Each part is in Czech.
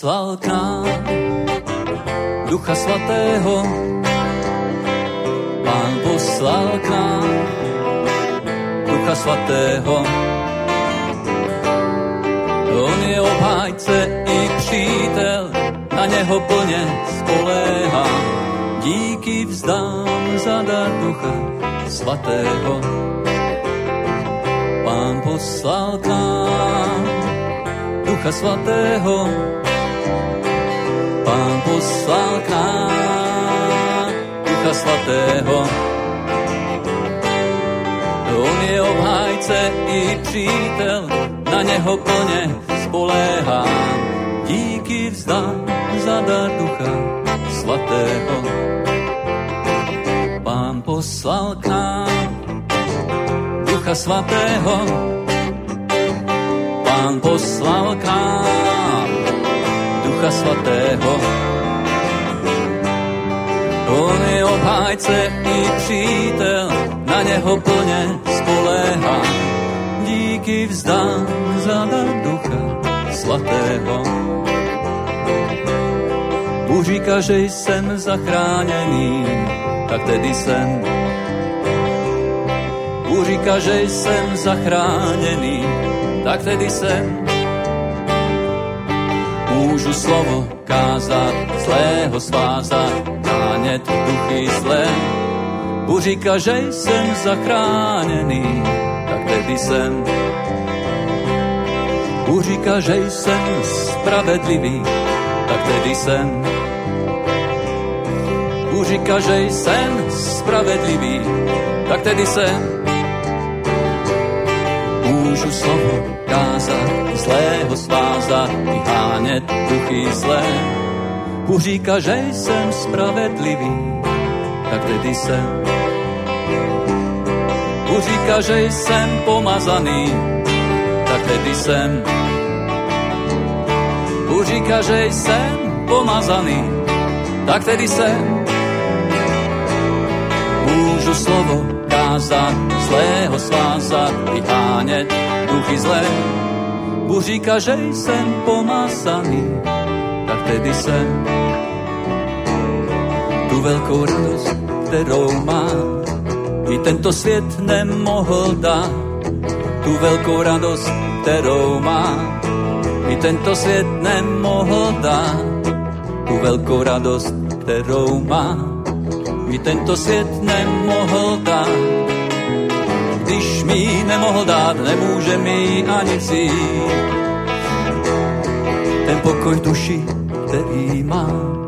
poslal k nám Ducha Svatého, Pán poslal k nám Ducha Svatého. On je obhájce i přítel, na něho plně spoléhám. Díky vzdám za dar Ducha Svatého. Pán poslal k nám Ducha Svatého, Pán poslal k nám Ducha Svatého. On je obhájce i přítel, na něho plně spoléhám. Díky vzdám za dar Ducha Svatého. Pán poslal k nám Ducha Svatého, Pán poslal k nám Ducha Svatého. On je obhájce i přítel, na něho plně spoléhá. Díky vzdám za dar Ducha Svatého. Bůh říká, že jsem zachráněný, tak tedy jsem. Bůh říká, že jsem zachráněný, tak tedy jsem. Můžu slovo kázat, zlého svázat, kánět duchy zlé. Bůh říká, že jsem zachráněný, tak tedy jsem. Bůh říká, že jsem spravedlivý, tak tedy jsem. Bůh říká, že jsem spravedlivý, tak tedy jsem můžu slovo zlého svázat, vyhánět duchy zlé. Bůh říká, že jsem spravedlivý, tak tedy jsem. Bůh říká, že jsem pomazaný, tak tedy jsem. Bůh říká, že jsem pomazaný, tak tedy jsem. Můžu slovo kázat, zlého svázat, vyhánět duchy zlé. Bůh říká, že jsem pomazaný, tak tedy jsem. Tu velkou radost, kterou mám, i tento svět nemohl dát. Tu velkou radost, kterou mám, i tento svět nemohl dát. Tu velkou radost, kterou mám, i tento svět nemohl dát když mi nemohl dát, nemůže mi ani vzít. Ten pokoj duši, který mám,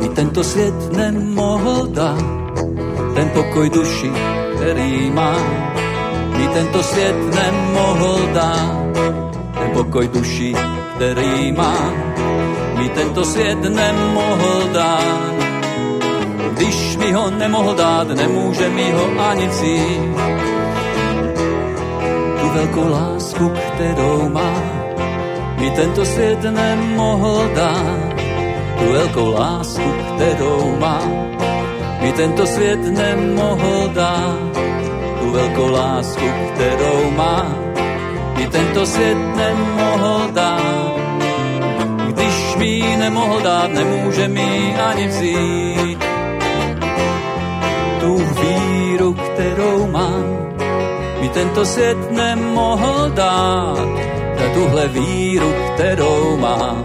mi tento svět nemohl dát. Ten pokoj duši, který mám, mi tento svět nemohl dát. Ten pokoj duši, který mám, mi tento svět nemohl dát. Když mi ho nemohl dát, nemůže mi ho ani vzít velkou lásku, kterou má, mi tento svět nemohl dát. Tu velkou lásku, kterou má, mi tento svět nemohl dát. Tu velkou lásku, kterou má, mi tento svět nemohl dát. Když mi nemohl dát, nemůže mi ani vzít. Tento svět nemohl dát. Za tuhle víru, kterou mám,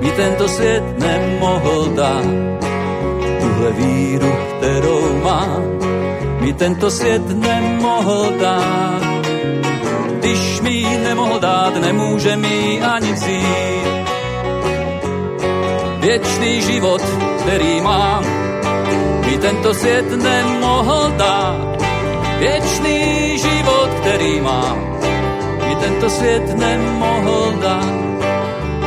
mi tento svět nemohl dát. Tuhle víru, kterou mám, mi tento svět nemohl dát. Když mi nemohl dát, nemůže mi ani vzít. Věčný život, který mám, mi tento svět nemohl dát Věčný život, který mám, mi tento svět nemohl dát.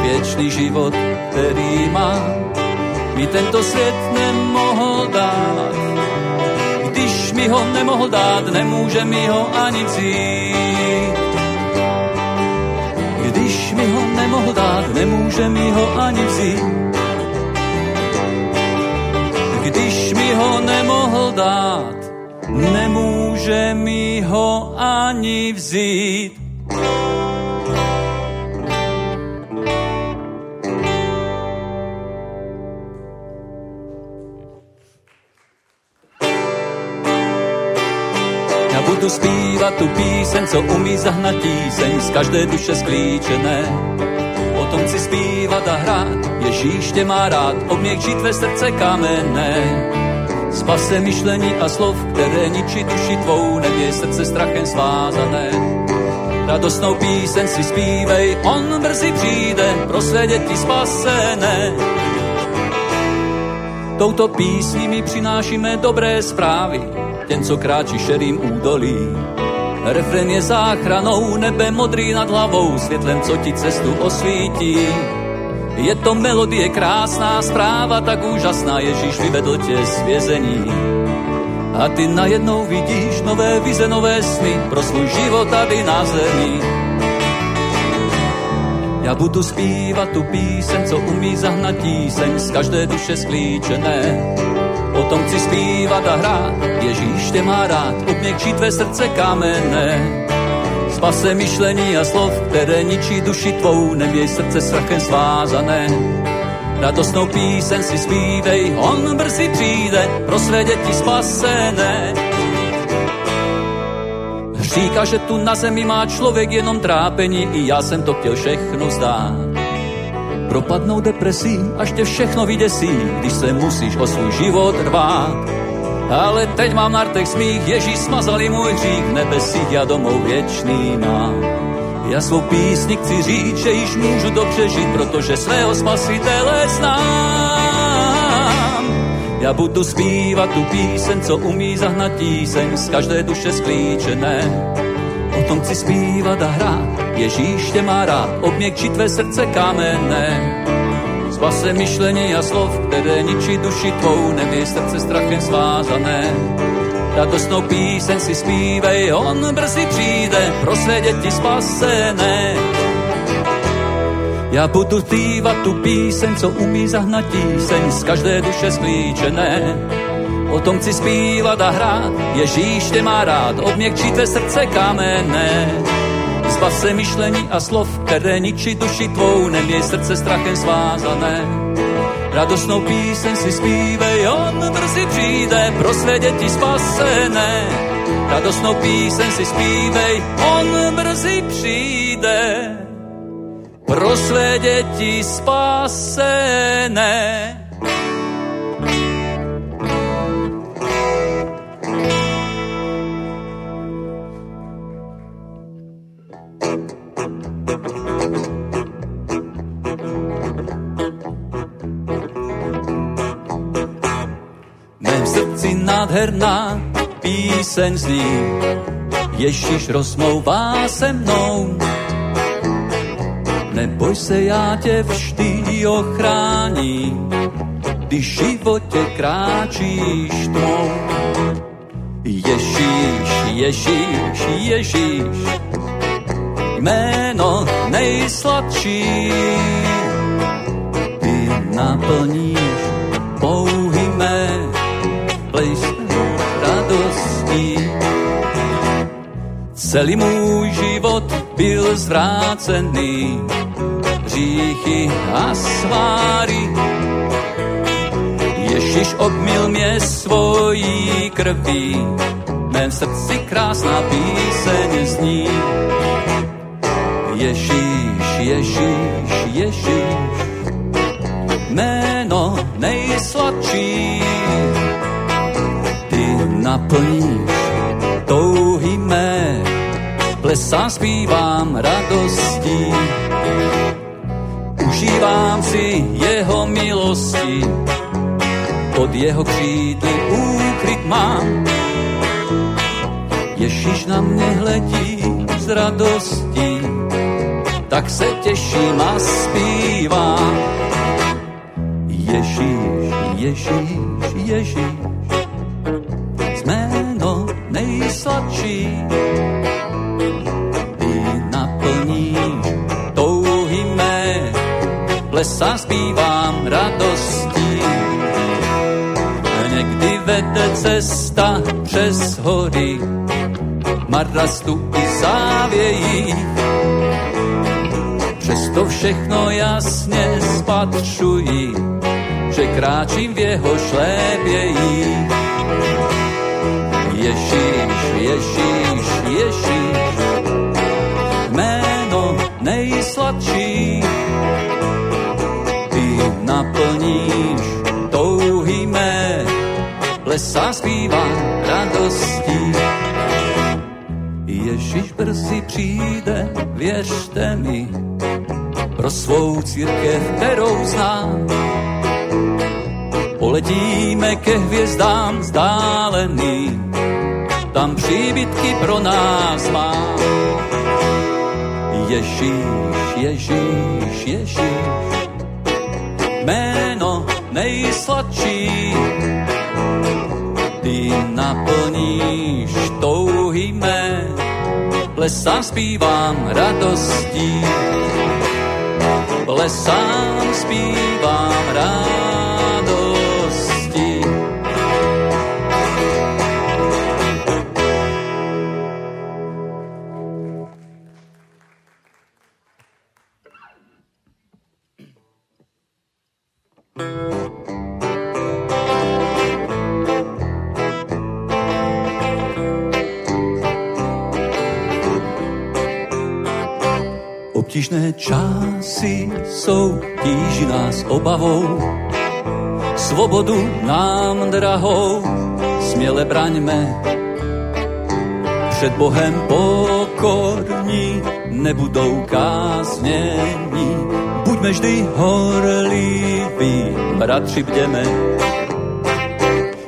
Věčný život, který mám, mi tento svět nemohl dát. Když mi ho nemohl dát, nemůže mi ho ani vzít. Když mi ho nemohl dát, nemůže mi ho ani vzít. Když mi ho nemohl dát, nemůže mi ho ani vzít. Já budu zpívat tu píseň, co umí zahnat píseň z každé duše sklíčené. O tom chci zpívat a hrát, Ježíš tě má rád, obměk žít ve srdce kamenné. Spase myšlení a slov, které ničí duši tvou, nemě srdce strachem svázané. Radostnou píseň si zpívej, on brzy přijde, pro své děti spasené. Touto písní mi přinášíme dobré zprávy, ten, co kráčí šerým údolí. Refren je záchranou, nebe modrý nad hlavou, světlem, co ti cestu osvítí. Je to melodie krásná, zpráva tak úžasná, Ježíš vyvedl tě z vězení. A ty najednou vidíš nové vize, nové sny pro svůj život tady na zemi. Já budu zpívat tu píseň, co umí zahnat tíseň z každé duše sklíčené. O tom chci zpívat a hrát, Ježíš tě má rád, obměkčí tvé srdce kamenné. Spase myšlení a slov, které ničí duši tvou, neměj srdce strachem svázané. Radostnou píseň si zpívej, on brzy přijde, pro své děti spasené. Říká, že tu na zemi má člověk jenom trápení, i já jsem to chtěl všechno zdát. Propadnou depresí, až tě všechno vyděsí, když se musíš o svůj život rvát. Ale teď mám na rtech smích, Ježíš smazali můj hřích, nebesích já domov věčný mám. Já svou písni chci říct, že již můžu dobře žít, protože svého spasitele znám. Já budu zpívat tu píseň, co umí zahnat tíseň z každé duše sklíčené. O tom chci zpívat a hrát, Ježíš tě má rád, obměkčit tvé srdce kamenné. Spase myšlení a slov, které ničí duši tvou, nemě srdce strachem svázané. Radostnou píseň si zpívej, on brzy přijde, pro své děti spasené. Já budu zpívat tu píseň, co umí zahnat tíseň z každé duše sklíčené. O tom chci zpívat a hrát, Ježíš tě má rád, obměkčí tvé srdce kamenné. Spase myšlení a slov, které ničí duši tvou, neměj srdce strachem svázané. Radostnou píseň si zpívej, on brzy přijde, pro své děti spasené. Radostnou píseň si zpívej, on brzy přijde, pro své děti spasené. Nádherná píseň zní. Ježíš rozmlouvá se mnou. Neboj se, já tě vždy ochráním, když životě kráčíš tmou. Ježíš, Ježíš, Ježíš, jméno nejsladší, ty naplníš Celý můj život byl zvrácený, hříchy a sváry. Ježíš obmil mě svojí krví, mém srdci krásná píseň zní. Ježíš, Ježíš, Ježíš, jméno nejsladší naplníš touhy mé, plesám, zpívám radostí. Užívám si jeho milosti, pod jeho křídly úkryt mám. Ježíš na mě hledí z radostí, tak se těším a zpívám. Ježíš, Ježíš, Ježíš, nejsladší. Lesa zpívám radostí. Někdy vede cesta přes hory, marastu i závějí. Přesto všechno jasně spatřují, že kráčím v jeho šlépějí Ježíš, Ježíš, Ježíš, jméno nejsladší. Naplníš touhy mé, lesa zpívá radostí. Ježíš brzy přijde, věřte mi, pro svou církev, kterou znám. Poletíme ke hvězdám vzdáleným, tam příbytky pro nás má. Ježíš, Ježíš, Ježíš, nejsladší, ty naplníš touhy mé, plesám zpívám radostí, plesám zpívám radostí. Obtížné časy jsou, tíži nás obavou, svobodu nám drahou, směle braňme. Před Bohem pokorní nebudou káznění, buďme vždy horliví, bratři bděme.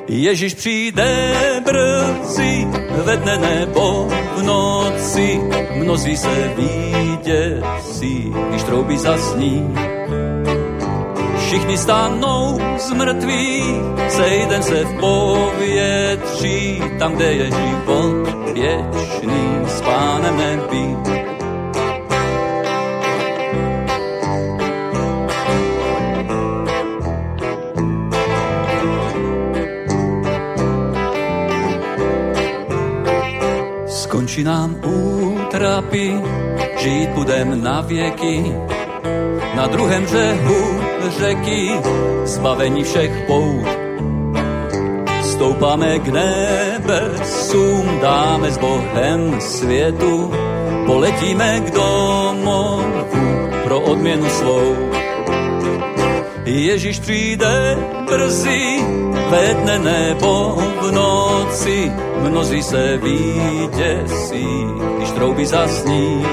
Ježíš přijde brzy, ve dne nebo v noci, mnozí se výděsí, když trouby zasní. Všichni stanou z mrtvých, sejden se v povětří, tam, kde je život věčný, s pánem nebýt. Skončí nám útrapy, žít budem na věky, na druhém břehu řeky, zbavení všech pout. Stoupáme k nebesům, dáme s Bohem světu, poletíme k domovu pro odměnu svou. Ježíš přijde brzy, ve dne nebo v noci, mnozí se výděsí, když trouby zasní.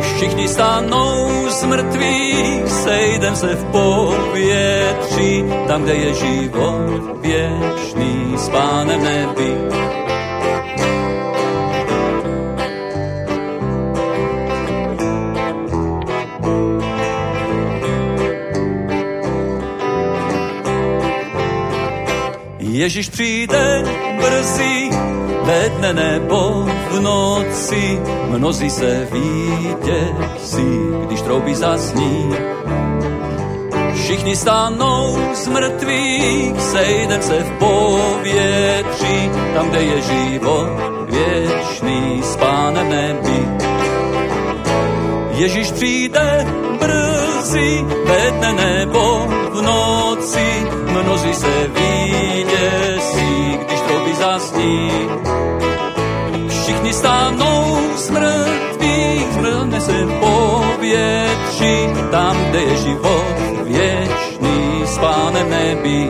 Všichni stanou z mrtvých, sejdem se v povětří, tam, kde je život věčný, s pánem nebi. Ježíš přijde brzy, ve dne nebo v noci, mnozí se výděsí, když trouby zasní. Všichni stanou z mrtvých, sejdem se v povětří, tam, kde je život věčný, s pánem nebi. Ježíš přijde brzy, ve dne nebo v noci, mnozí se výděsí, zasní. Všichni stánou z mrtvých, zmrne se povětří, tam, kde je život věčný, s pánem nebi.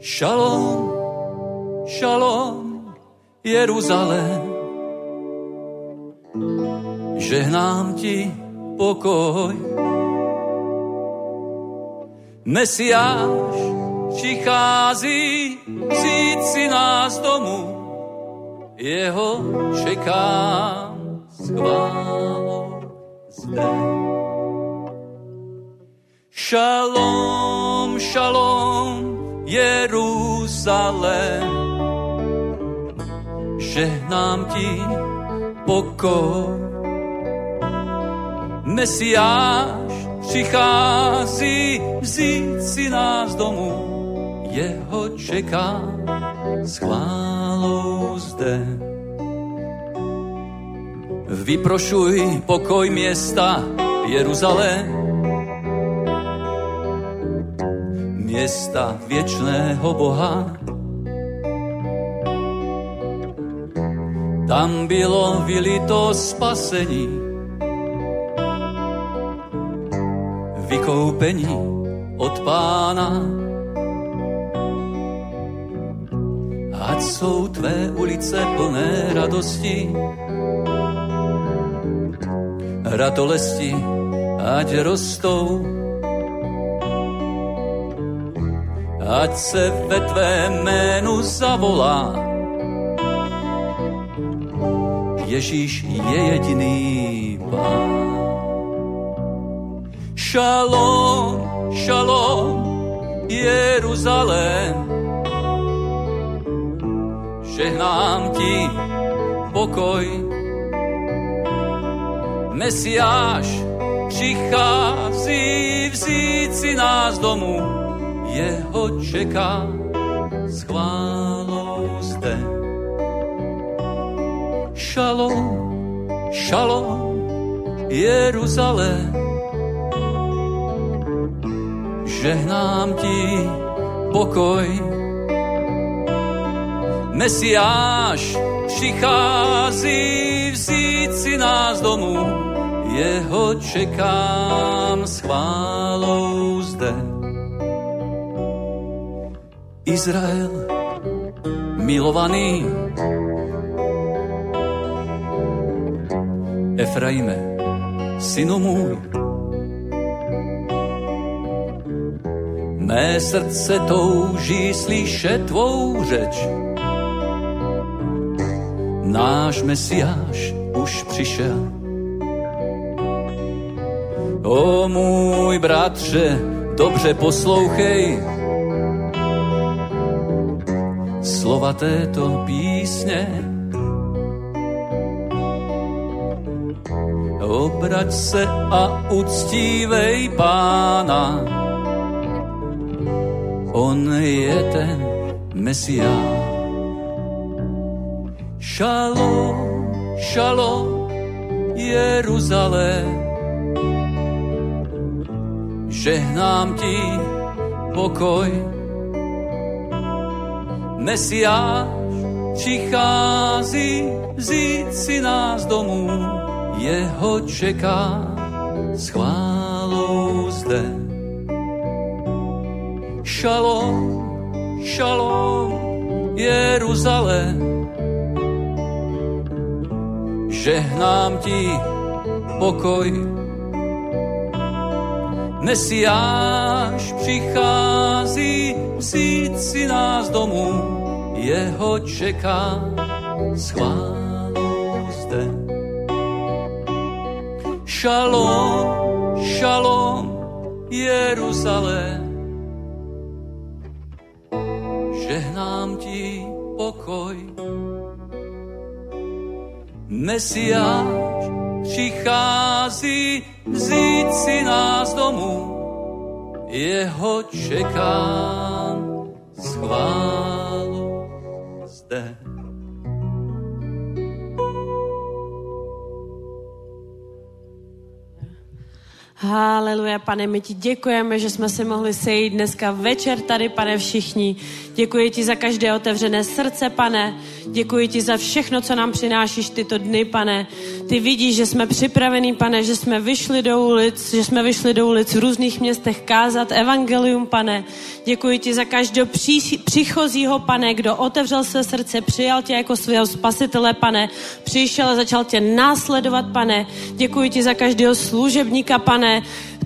Šalom, šalom, Jeruzalém, žehnám ti pokoj. Mesiáš přichází vzít si nás domů, jeho čekám s chválou zde. Šalom, šalom, Jeruzalém, žehnám ti pokoj. Mesiáš přichází vzít si nás domů, jeho čeká s chválou zde. Vyprošuj pokoj města Jeruzalém, města věčného Boha. Tam bylo vylito spasení, vykoupení od pána. Ať jsou tvé ulice plné radosti, ratolesti, ať rostou. Ať se ve tvé jménu zavolá, Ježíš je jediný pán. Šalom, šalom, Jeruzalém, žehnám ti pokoj. Mesiáš přichází vzít si nás domů, jeho čeká s chválou zde. Šalom, šalom, Jeruzalém, žehnám ti pokoj. Mesiáš přichází vzít si nás domů, jeho čekám s chválou zde. Izrael, milovaný, Efraime, synu můj, mé srdce touží slyšet tvou řeč. Náš Mesiáš už přišel. O můj bratře, dobře poslouchej slova této písně. Obrať se a uctívej pána, on je ten Mesiáš. Šalom, šalom, Jeruzalém, žehnám ti pokoj. Mesiáš přichází vzít si nás domů, jeho čeká s chválou zde. Šalom, šalom, Jeruzalém, žehnám ti pokoj. Mesiáš přichází vzít si nás domů, jeho čeká schválou zde. Šalom, šalom, Jeruzalém, žehnám ti pokoj. Mesiáš přichází vzít si nás domů, jeho čekám schválu Haleluja, pane, my ti děkujeme, že jsme se mohli sejít dneska večer tady, pane, všichni. Děkuji ti za každé otevřené srdce, pane. Děkuji ti za všechno, co nám přinášíš tyto dny, pane. Ty vidíš, že jsme připravení, pane, že jsme vyšli do ulic, že jsme vyšli do ulic v různých městech kázat evangelium, pane. Děkuji ti za každého pří, přichozího, pane, kdo otevřel své srdce, přijal tě jako svého spasitele, pane. Přišel a začal tě následovat, pane. Děkuji ti za každého služebníka, pane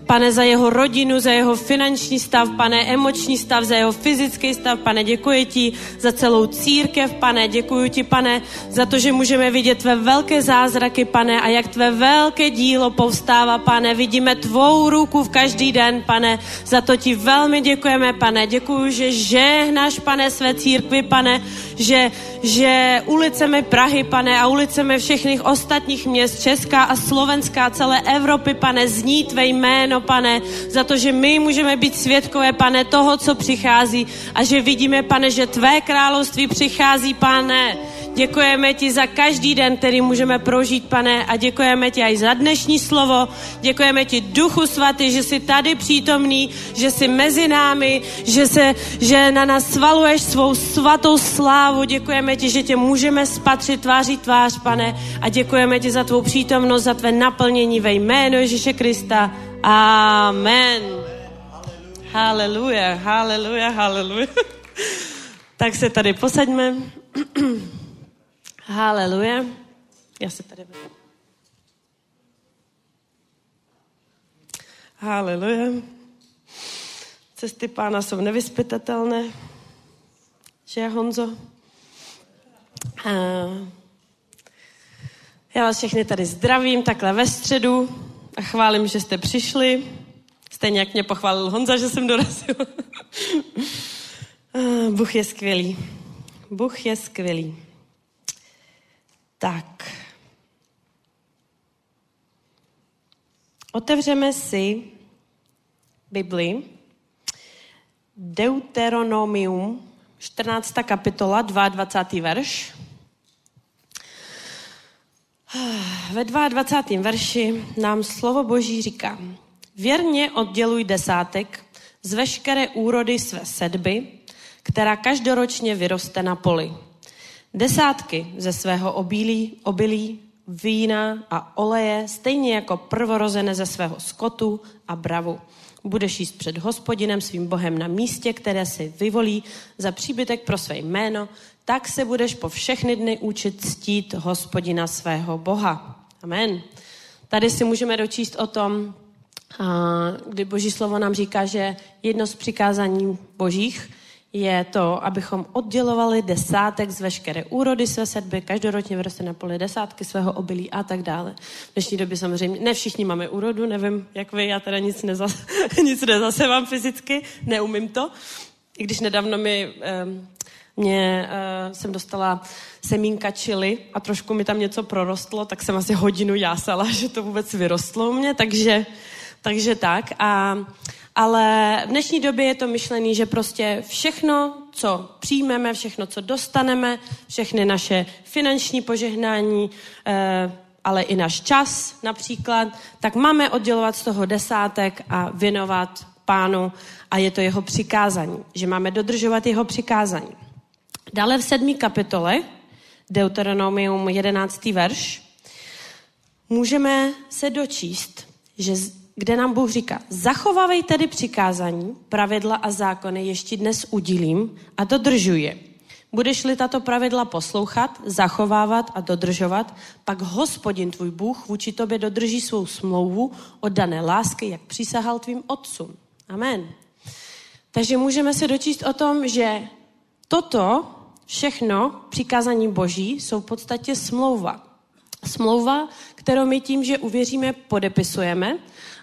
pane, za jeho rodinu, za jeho finanční stav, pane, emoční stav, za jeho fyzický stav, pane, děkuji ti za celou církev, pane, děkuji ti, pane, za to, že můžeme vidět tvé velké zázraky, pane, a jak tvé velké dílo povstává, pane, vidíme tvou ruku v každý den, pane, za to ti velmi děkujeme, pane, děkuji, že žehnáš, pane, své církvi, pane, že, že ulicemi Prahy, pane, a ulicemi všech ostatních měst, Česká a Slovenská, celé Evropy, pane, zní tvé jméno, jméno, pane, za to, že my můžeme být svědkové, pane, toho, co přichází a že vidíme, pane, že tvé království přichází, pane. Děkujeme ti za každý den, který můžeme prožít, pane, a děkujeme ti i za dnešní slovo. Děkujeme ti, Duchu Svatý, že jsi tady přítomný, že jsi mezi námi, že, se, že na nás svaluješ svou svatou slávu. Děkujeme ti, že tě můžeme spatřit tváří tvář, pane, a děkujeme ti za tvou přítomnost, za tvé naplnění ve jménu Ježíše Krista. Amen. Haleluja, haleluja, haleluja. tak se tady posaďme. Haleluja. Já se tady vezmu. Haleluja. Cesty pána jsou nevyspytatelné. Že, Honzo? A já vás všechny tady zdravím takhle ve středu a chválím, že jste přišli. Stejně jak mě pochválil Honza, že jsem dorazil. Bůh je skvělý. Bůh je skvělý. Tak. Otevřeme si Bibli. Deuteronomium, 14. kapitola, 22. verš. Ve 22. verši nám slovo Boží říká, věrně odděluj desátek z veškeré úrody své sedby, která každoročně vyroste na poli desátky ze svého obilí, obilí, vína a oleje, stejně jako prvorozené ze svého skotu a bravu. Budeš jíst před hospodinem svým bohem na místě, které si vyvolí za příbytek pro své jméno, tak se budeš po všechny dny učit ctít hospodina svého boha. Amen. Tady si můžeme dočíst o tom, kdy Boží slovo nám říká, že jedno z přikázání božích je to, abychom oddělovali desátek z veškeré úrody své sedby, každoročně vyroste na poli desátky svého obilí a tak dále. V dnešní době samozřejmě, ne všichni máme úrodu, nevím, jak vy, já teda nic, neza, nic nezasevám fyzicky, neumím to. I když nedávno mi, mě, uh, jsem dostala semínka čili a trošku mi tam něco prorostlo, tak jsem asi hodinu jásala, že to vůbec vyrostlo u mě, takže, takže tak. A ale v dnešní době je to myšlený, že prostě všechno, co přijmeme, všechno, co dostaneme, všechny naše finanční požehnání, eh, ale i náš čas například, tak máme oddělovat z toho desátek a věnovat pánu a je to jeho přikázání, že máme dodržovat jeho přikázání. Dále v sedmý kapitole, Deuteronomium 11. verš, můžeme se dočíst, že kde nám Bůh říká, zachovávej tedy přikázání, pravidla a zákony ještě dnes udílím a dodržuj je. Budeš-li tato pravidla poslouchat, zachovávat a dodržovat, pak hospodin tvůj Bůh vůči tobě dodrží svou smlouvu od dané lásky, jak přísahal tvým otcům. Amen. Takže můžeme se dočíst o tom, že toto všechno přikázání Boží jsou v podstatě smlouva. Smlouva, kterou my tím, že uvěříme, podepisujeme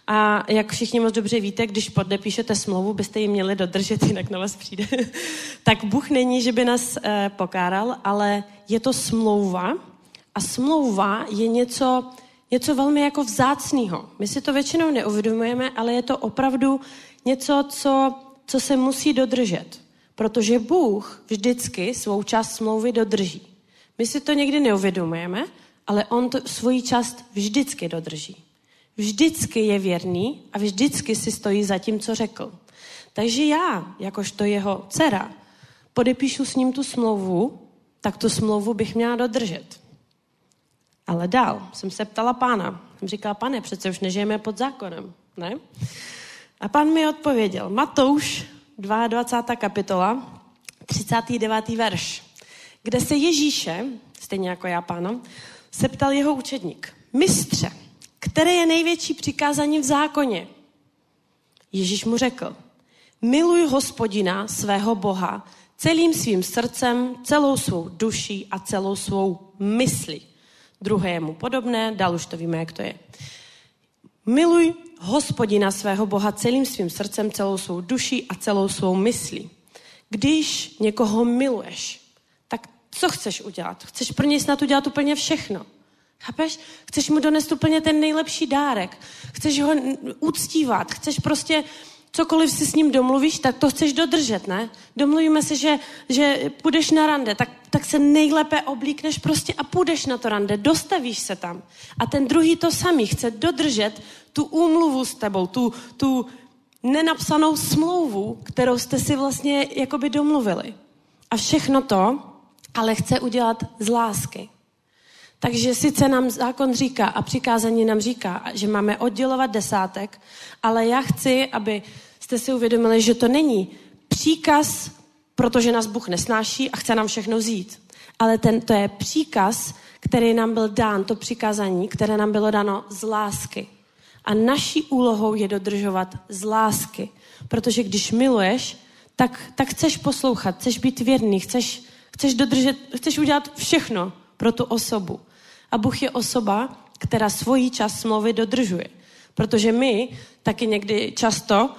a jak všichni moc dobře víte, když podepíšete smlouvu, byste ji měli dodržet, jinak na vás přijde. tak Bůh není, že by nás e, pokáral, ale je to smlouva a smlouva je něco, něco velmi jako vzácného. My si to většinou neuvědomujeme, ale je to opravdu něco, co, co se musí dodržet. Protože Bůh vždycky svou část smlouvy dodrží. My si to někdy neuvědomujeme, ale On to, svoji část vždycky dodrží vždycky je věrný a vždycky si stojí za tím, co řekl. Takže já, jakožto jeho dcera, podepíšu s ním tu smlouvu, tak tu smlouvu bych měla dodržet. Ale dál jsem se ptala pána. Jsem říkala, pane, přece už nežijeme pod zákonem, ne? A pán mi odpověděl, Matouš, 22. kapitola, 39. verš, kde se Ježíše, stejně jako já pána, se ptal jeho učedník, mistře, které je největší přikázání v zákoně? Ježíš mu řekl, miluj hospodina svého Boha celým svým srdcem, celou svou duší a celou svou myslí. Druhé je mu podobné, dál už to víme, jak to je. Miluj hospodina svého Boha celým svým srdcem, celou svou duší a celou svou myslí. Když někoho miluješ, tak co chceš udělat? Chceš pro něj snad udělat úplně všechno. Chápeš? Chceš mu donést úplně ten nejlepší dárek. Chceš ho uctívat. Chceš prostě cokoliv si s ním domluvíš, tak to chceš dodržet, ne? Domluvíme se, že, že půjdeš na rande, tak tak se nejlépe oblíkneš prostě a půjdeš na to rande, dostavíš se tam. A ten druhý to samý, chce dodržet tu úmluvu s tebou, tu, tu nenapsanou smlouvu, kterou jste si vlastně jakoby domluvili. A všechno to ale chce udělat z lásky. Takže sice nám zákon říká a přikázání nám říká, že máme oddělovat desátek, ale já chci, aby jste si uvědomili, že to není příkaz, protože nás Bůh nesnáší a chce nám všechno vzít. Ale ten, to je příkaz, který nám byl dán, to přikázání, které nám bylo dáno z lásky. A naší úlohou je dodržovat z lásky. Protože když miluješ, tak, tak chceš poslouchat, chceš být věrný, chceš, chceš dodržet, chceš udělat všechno pro tu osobu. A Bůh je osoba, která svoji čas smlouvy dodržuje. Protože my taky někdy často,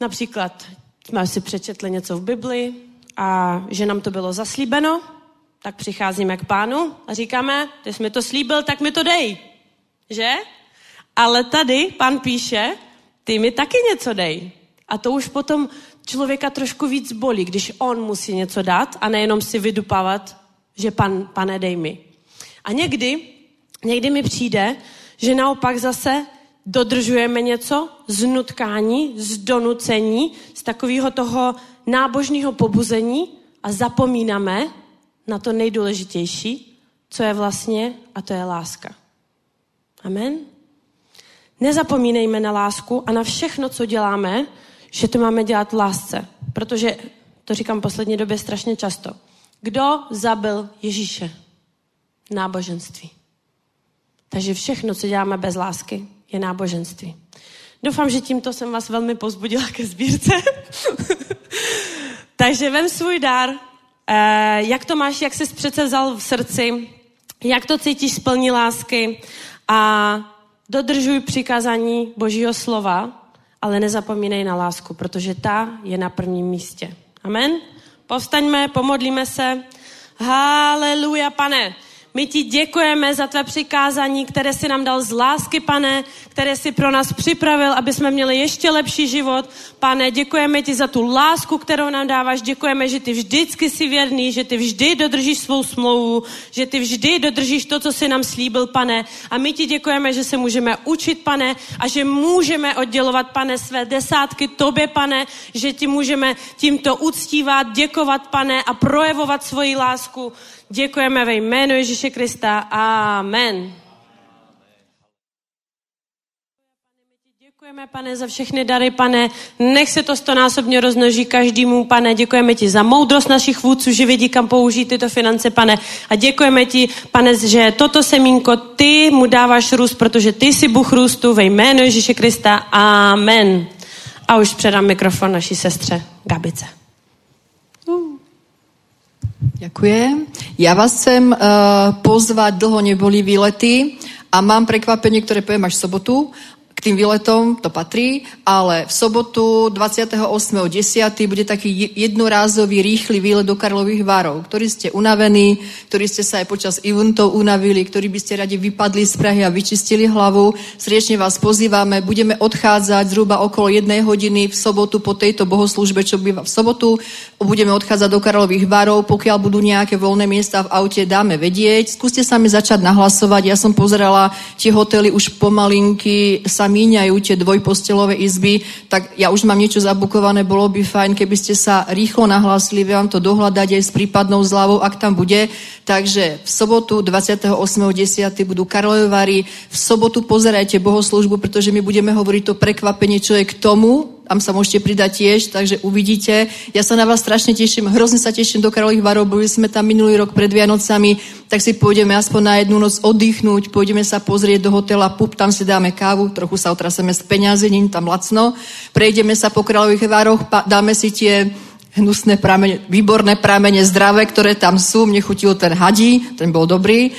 například jsme si přečetli něco v Bibli a že nám to bylo zaslíbeno, tak přicházíme k pánu a říkáme, ty jsi mi to slíbil, tak mi to dej. Že? Ale tady pán píše, ty mi taky něco dej. A to už potom člověka trošku víc bolí, když on musí něco dát a nejenom si vydupávat, že pan, pane, dej mi. A někdy, někdy mi přijde, že naopak zase dodržujeme něco z nutkání, z donucení, z takového toho nábožního pobuzení a zapomínáme na to nejdůležitější, co je vlastně, a to je láska. Amen? Nezapomínejme na lásku a na všechno, co děláme, že to máme dělat v lásce. Protože, to říkám v poslední době strašně často, kdo zabil Ježíše? Náboženství. Takže všechno, co děláme bez lásky, je náboženství. Doufám, že tímto jsem vás velmi pozbudila ke sbírce. Takže vem svůj dar, eh, jak to máš, jak jsi přece vzal v srdci, jak to cítíš z plní lásky a dodržuj přikázání Božího slova, ale nezapomínej na lásku, protože ta je na prvním místě. Amen? Povstaňme, pomodlíme se. Haleluja, pane. My ti děkujeme za tvé přikázání, které si nám dal z lásky, pane, které si pro nás připravil, aby jsme měli ještě lepší život. Pane, děkujeme ti za tu lásku, kterou nám dáváš. Děkujeme, že ty vždycky jsi věrný, že ty vždy dodržíš svou smlouvu, že ty vždy dodržíš to, co jsi nám slíbil, pane. A my ti děkujeme, že se můžeme učit, pane, a že můžeme oddělovat, pane, své desátky tobě, pane, že ti můžeme tímto uctívat, děkovat, pane, a projevovat svoji lásku. Děkujeme ve jménu Ježíše Krista. Amen. Děkujeme, pane, za všechny dary, pane. Nech se to stonásobně roznoží každému, pane. Děkujeme ti za moudrost našich vůdců, že vědí, kam použít tyto finance, pane. A děkujeme ti, pane, že toto semínko ty mu dáváš růst, protože ty jsi Bůh růstu ve jménu Ježíše Krista. Amen. A už předám mikrofon naší sestře Gabice. Ďakujem. Ja vás chcem uh, pozvať, dlho neboli výlety a mám prekvapenie, ktoré poviem až sobotu tým výletom to patrí, ale v sobotu 28.10. bude taký jednorázový rýchly výlet do Karlových Varov, ktorí ste unavení, ktorí ste sa aj počas eventov unavili, ktorí by ste radi vypadli z Prahy a vyčistili hlavu. Srdečne vás pozývame. Budeme odchádzať zhruba okolo jednej hodiny v sobotu po tejto bohoslužbe, čo býva v sobotu. Budeme odchádzať do Karlových Varov. Pokiaľ budú nejaké voľné miesta v aute, dáme vedieť. Skúste sa mi začať nahlasovať. Ja som pozerala, tie hotely už pomalinky sa míňajú tie dvojpostelové izby, tak ja už mám niečo zabukované, bolo by fajn, keby ste sa rýchlo nahlásili, vám to dohľadať aj s prípadnou zľavou, ak tam bude. Takže v sobotu 28.10. budú Karlovy v sobotu pozerajte bohoslužbu, pretože my budeme hovoriť to prekvapenie, čo je k tomu, tam sa môžete pridať tiež, takže uvidíte. Ja sa na vás strašne teším, hrozne sa teším do Karlových varov, boli sme tam minulý rok pred Vianocami, tak si pôjdeme aspoň na jednu noc oddychnúť, pôjdeme sa pozrieť do hotela PUP, tam si dáme kávu, trochu sa otraseme z peňazí, nie tam lacno, prejdeme sa po Kráľových varoch, dáme si tie hnusné pramene, výborné pramene zdravé, ktoré tam sú. Mne chutil ten hadí, ten bol dobrý.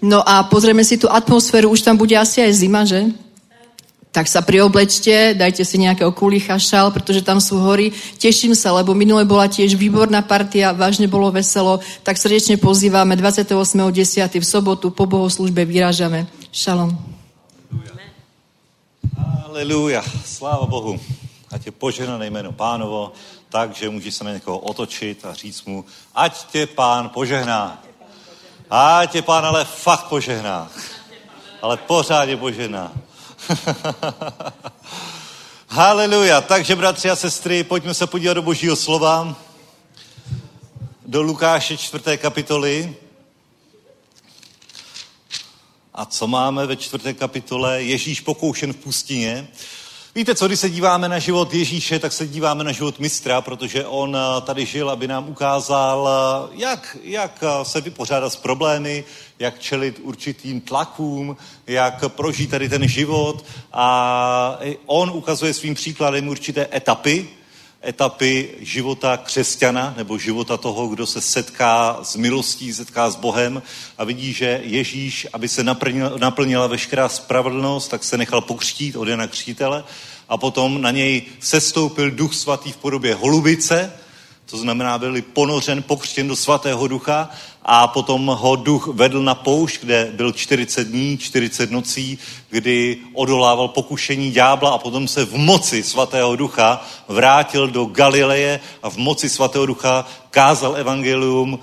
No a pozrieme si tú atmosféru, už tam bude asi aj zima, že? Tak sa prioblečte, dajte si nejaké okulícha, šal, pretože tam sú hory. Teším sa, lebo minule bola tiež výborná partia, vážne bolo veselo, tak srdečne pozývame 28.10. v sobotu po bohoslužbe vyrážame. Šalom. Aleluja, sláva Bohu. A tě poženané jméno pánovo. takže můžeš se na někoho otočit a říct mu, ať tě pán požehná. Ať tě pán ale fakt požehná. Ale pořádně požehná. Haleluja. Takže, bratři a sestry, pojďme se podívat do božího slova. Do Lukáše čtvrté kapitoly. A co máme ve čtvrté kapitole? Ježíš pokoušen v pustině. Víte co, když se díváme na život Ježíše, tak se díváme na život mistra, protože on eh, tady žil, aby nám ukázal, eh, jak, jak eh, se vypořádat s problémy, jak čelit určitým tlakům, jak prožít tady ten život. A on ukazuje svým příkladem určité etapy, etapy života křesťana nebo života toho, kdo se setká s milostí, setká s Bohem a vidí, že Ježíš, aby se naplnila, naplnila veškerá spravedlnost, tak se nechal pokřtít od Jana Křtítele a potom na něj sestoupil duch svatý v podobě holubice, to znamená, byl ponořen, pokřtěn do svatého ducha a potom ho duch vedl na poušť, kde byl 40 dní, 40 nocí, kdy odolával pokušení ďábla a potom se v moci svatého ducha vrátil do Galileje a v moci svatého ducha kázal evangelium,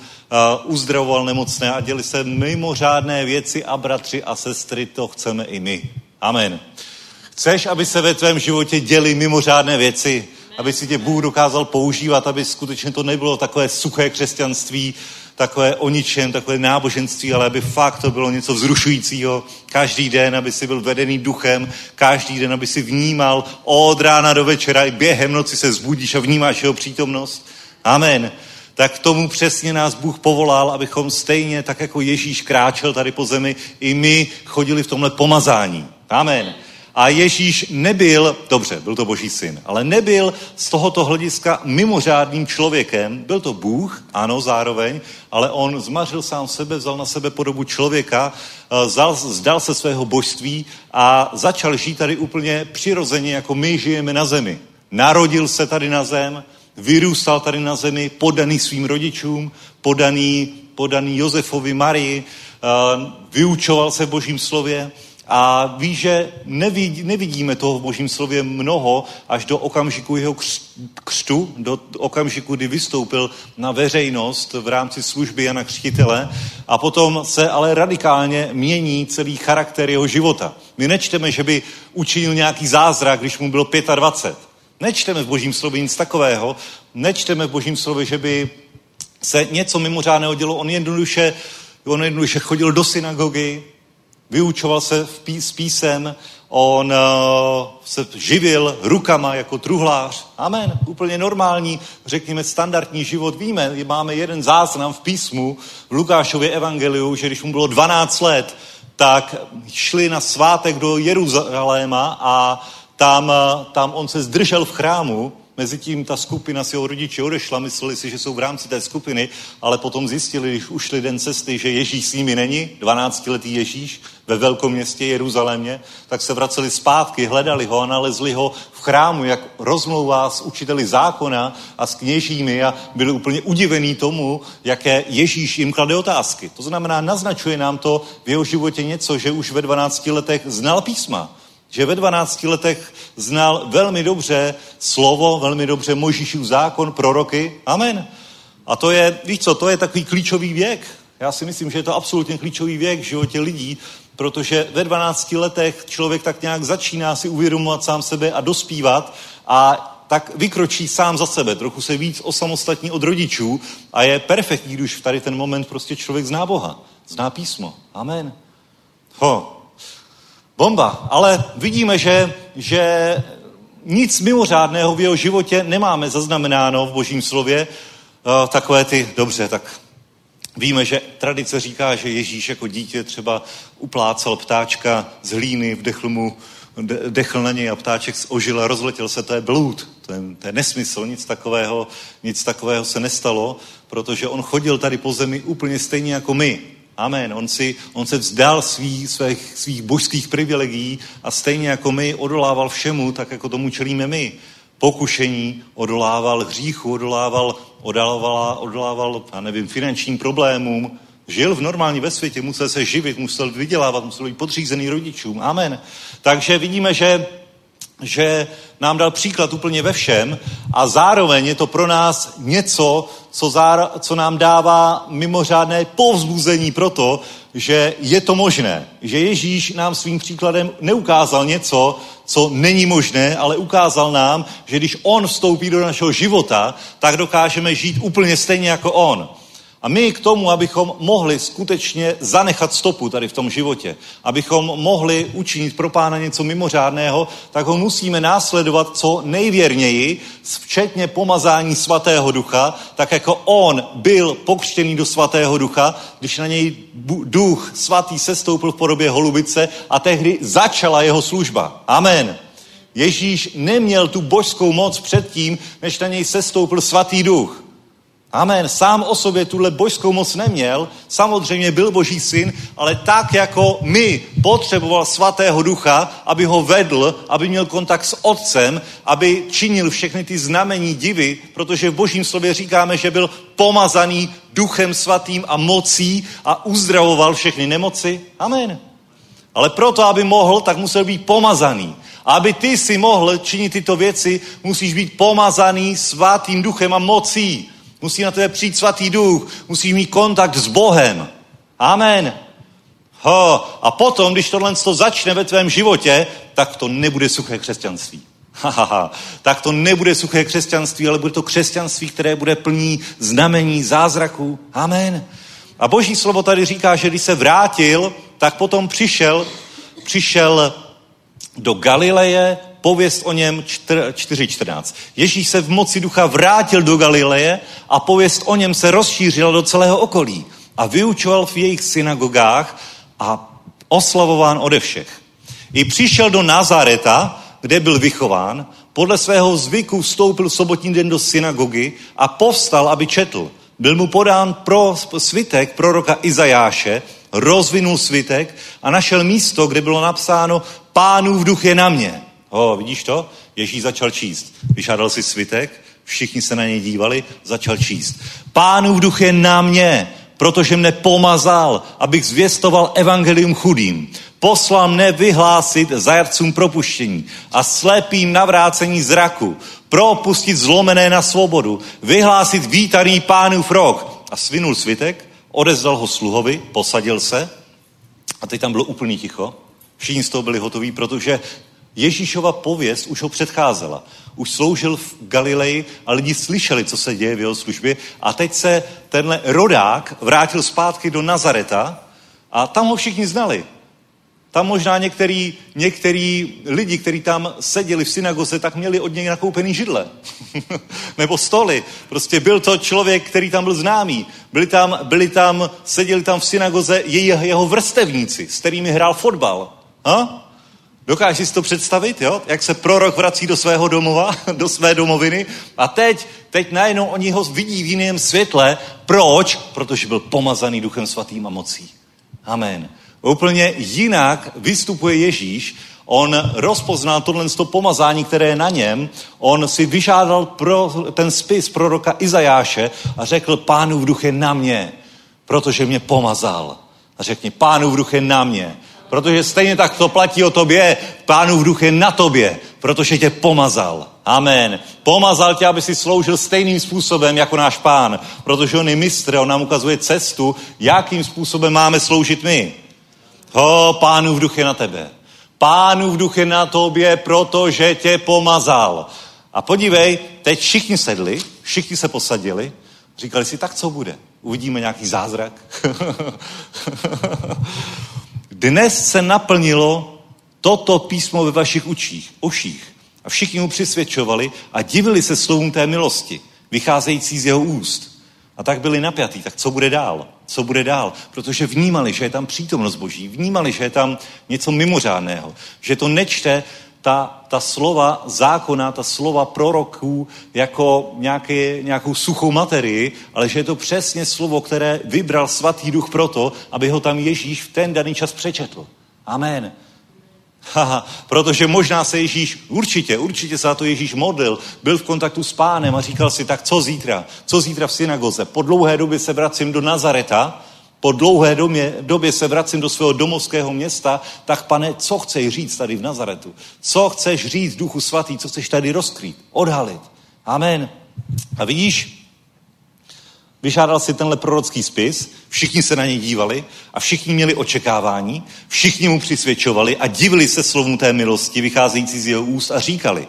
uzdravoval nemocné a děli se mimořádné věci a bratři a sestry, to chceme i my. Amen. Chceš, aby se ve tvém životě děli mimořádné věci? Aby si tě Bůh dokázal používat, aby skutečně to nebylo takové suché křesťanství, takové o ničem, takové náboženství, ale aby fakt to bylo něco vzrušujícího. Každý den, aby si byl vedený duchem, každý den, aby si vnímal od rána do večera i během noci se zbudíš a vnímáš jeho přítomnost. Amen. Tak k tomu přesně nás Bůh povolal, abychom stejně, tak jako Ježíš kráčel tady po zemi, i my chodili v tomhle pomazání. Amen. A Ježíš nebyl, dobře, byl to boží syn, ale nebyl z tohoto hlediska mimořádným člověkem. Byl to Bůh, ano, zároveň, ale on zmařil sám sebe, vzal na sebe podobu člověka, eh, zdal se svého božství a začal žít tady úplně přirozeně, jako my žijeme na zemi. Narodil se tady na zem, vyrůstal tady na zemi, podaný svým rodičům, podaný, podaný Josefovi Marii, eh, vyučoval se v božím slově, a ví, že nevidí, nevidíme toho v božím slově mnoho až do okamžiku jeho křtu, do okamžiku, kdy vystoupil na veřejnost v rámci služby Jana Křtitele a potom se ale radikálně mění celý charakter jeho života. My nečteme, že by učinil nějaký zázrak, když mu bylo 25. Nečteme v božím slově nic takového. Nečteme v božím slově, že by se něco mimořádného dělo. On jednoduše, on jednoduše chodil do synagogy, vyučoval se v pí, s písem, on uh, se živil rukama jako truhlář. Amen. Úplně normální, řekněme, standardní život. Víme, máme jeden záznam v písmu v Lukášově evangeliu, že když mu bylo 12 let, tak šli na svátek do Jeruzaléma a tam, tam on se zdržel v chrámu Mezitím ta skupina si jeho rodiče odešla, mysleli si, že jsou v rámci té skupiny, ale potom zjistili, když ušli den cesty, že Ježíš s nimi není, 12-letý Ježíš ve velkom městě Jeruzalémě, tak se vraceli zpátky, hledali ho a nalezli ho v chrámu, jak rozmlouvá s učiteli zákona a s kněžími a byli úplně udivení tomu, jaké Ježíš jim klade otázky. To znamená, naznačuje nám to v jeho životě něco, že už ve 12 letech znal písma že ve 12 letech znal velmi dobře slovo, velmi dobře Možíšův zákon, proroky. Amen. A to je, víš co, to je takový klíčový věk. Já si myslím, že je to absolutně klíčový věk v životě lidí, protože ve 12 letech člověk tak nějak začíná si uvědomovat sám sebe a dospívat a tak vykročí sám za sebe, trochu se víc osamostatní od rodičů a je perfektní, když v tady ten moment prostě člověk zná Boha, zná písmo. Amen. Ho, Bomba. Ale vidíme, že, že nic mimořádného v jeho životě nemáme zaznamenáno v božím slově. Uh, takové ty, dobře, tak víme, že tradice říká, že Ježíš jako dítě třeba uplácal ptáčka z hlíny, vdechl mu, dechl na něj a ptáček ožil a rozletěl se, to je blud, to je, to je nesmysl, nic takového, nic takového se nestalo, protože on chodil tady po zemi úplně stejně jako my. Amen. On, si, on se vzdal svých, svých, svých božských privilegií a stejně jako my odolával všemu, tak jako tomu čelíme my. Pokušení, odolával hříchu, odolával, odolával, odolával já nevím, finančním problémům, žil v normální ve světě, musel se živit, musel vydělávat, musel být podřízený rodičům. Amen. Takže vidíme, že že nám dal příklad úplně ve všem a zároveň je to pro nás něco, co, záro, co nám dává mimořádné povzbuzení pro to, že je to možné. Že Ježíš nám svým příkladem neukázal něco, co není možné, ale ukázal nám, že když On vstoupí do našeho života, tak dokážeme žít úplně stejně jako On. A my k tomu, abychom mohli skutečně zanechat stopu tady v tom životě, abychom mohli učinit pro pána něco mimořádného, tak ho musíme následovat co nejvěrněji, včetně pomazání svatého ducha, tak jako on byl pokřtěný do svatého ducha, když na něj duch svatý sestoupil v podobě holubice a tehdy začala jeho služba. Amen. Ježíš neměl tu božskou moc předtím, než na něj sestoupil svatý duch. Amen. Sám o sobě tuhle božskou moc neměl, samozřejmě byl boží syn, ale tak jako my potřeboval svatého ducha, aby ho vedl, aby měl kontakt s otcem, aby činil všechny ty znamení divy, protože v božím slově říkáme, že byl pomazaný duchem svatým a mocí a uzdravoval všechny nemoci. Amen. Ale proto, aby mohl, tak musel být pomazaný. A aby ty si mohl činit tyto věci, musíš být pomazaný svatým duchem a mocí. Musí na tebe přijít svatý duch, musí mít kontakt s Bohem. Amen. Ho. A potom, když tohle to začne ve tvém životě, tak to nebude suché křesťanství. Ha, tak to nebude suché křesťanství, ale bude to křesťanství, které bude plní znamení, zázraků. Amen. A boží slovo tady říká, že když se vrátil, tak potom přišel, přišel do Galileje, pověst o něm 4.14. Ježíš se v moci ducha vrátil do Galileje a pověst o něm se rozšířila do celého okolí a vyučoval v jejich synagogách a oslavován ode všech. I přišel do Nazareta, kde byl vychován, podle svého zvyku vstoupil sobotní den do synagogy a povstal, aby četl. Byl mu podán pro svitek proroka Izajáše, rozvinul svitek a našel místo, kde bylo napsáno Pánův duch je na mě, Ho, vidíš to? Ježíš začal číst. Vyžádal si svitek, všichni se na něj dívali, začal číst. Pánův duch je na mě, protože mne pomazal, abych zvěstoval evangelium chudým. Poslal mne vyhlásit zajatcům propuštění a slepým navrácení zraku, propustit zlomené na svobodu, vyhlásit vítaný pánův rok. A svinul svitek, odezdal ho sluhovi, posadil se a teď tam bylo úplný ticho. Všichni z toho byli hotoví, protože Ježíšova pověst už ho předcházela. Už sloužil v Galileji a lidi slyšeli, co se děje v jeho službě. A teď se tenhle rodák vrátil zpátky do Nazareta a tam ho všichni znali. Tam možná některý, některý lidi, kteří tam seděli v synagoze, tak měli od něj nakoupený židle. Nebo stoly. Prostě byl to člověk, který tam byl známý. Byli tam, byli tam, seděli tam v synagoze jeho, vrstevníci, s kterými hrál fotbal. Ha? Dokážeš si to představit, jo? Jak se prorok vrací do svého domova, do své domoviny a teď, teď najednou oni ho vidí v jiném světle. Proč? Protože byl pomazaný duchem svatým a mocí. Amen. Úplně jinak vystupuje Ježíš. On rozpoznal tohle pomazání, které je na něm. On si vyžádal pro ten spis proroka Izajáše a řekl, pánův duch je na mě, protože mě pomazal. A řekni, pánův duch je na mě, Protože stejně tak to platí o tobě. Pánův duch je na tobě, protože tě pomazal. Amen. Pomazal tě, aby si sloužil stejným způsobem jako náš pán, protože on je mistr, on nám ukazuje cestu, jakým způsobem máme sloužit my. Ho, pánův duch je na tebe. Pánův duch je na tobě, protože tě pomazal. A podívej, teď všichni sedli, všichni se posadili, říkali si, tak co bude? Uvidíme nějaký zázrak. Dnes se naplnilo toto písmo ve vašich učích, uších. A všichni mu přisvědčovali a divili se slovům té milosti, vycházející z jeho úst. A tak byli napjatí, tak co bude dál? Co bude dál? Protože vnímali, že je tam přítomnost Boží, vnímali, že je tam něco mimořádného, že to nečte ta, ta slova zákona, ta slova proroků jako nějaké, nějakou suchou materii, ale že je to přesně slovo, které vybral svatý duch proto, aby ho tam Ježíš v ten daný čas přečetl. Amen. Haha, protože možná se Ježíš, určitě, určitě se to Ježíš modlil, byl v kontaktu s pánem a říkal si, tak co zítra? Co zítra v synagoze? Po dlouhé době se vracím do Nazareta, po dlouhé době, době se vracím do svého domovského města, tak pane, co chceš říct tady v Nazaretu? Co chceš říct, Duchu Svatý, co chceš tady rozkrýt, odhalit? Amen. A vidíš, vyžádal si tenhle prorocký spis, všichni se na něj dívali a všichni měli očekávání, všichni mu přisvědčovali a divili se slovům té milosti vycházející z jeho úst a říkali,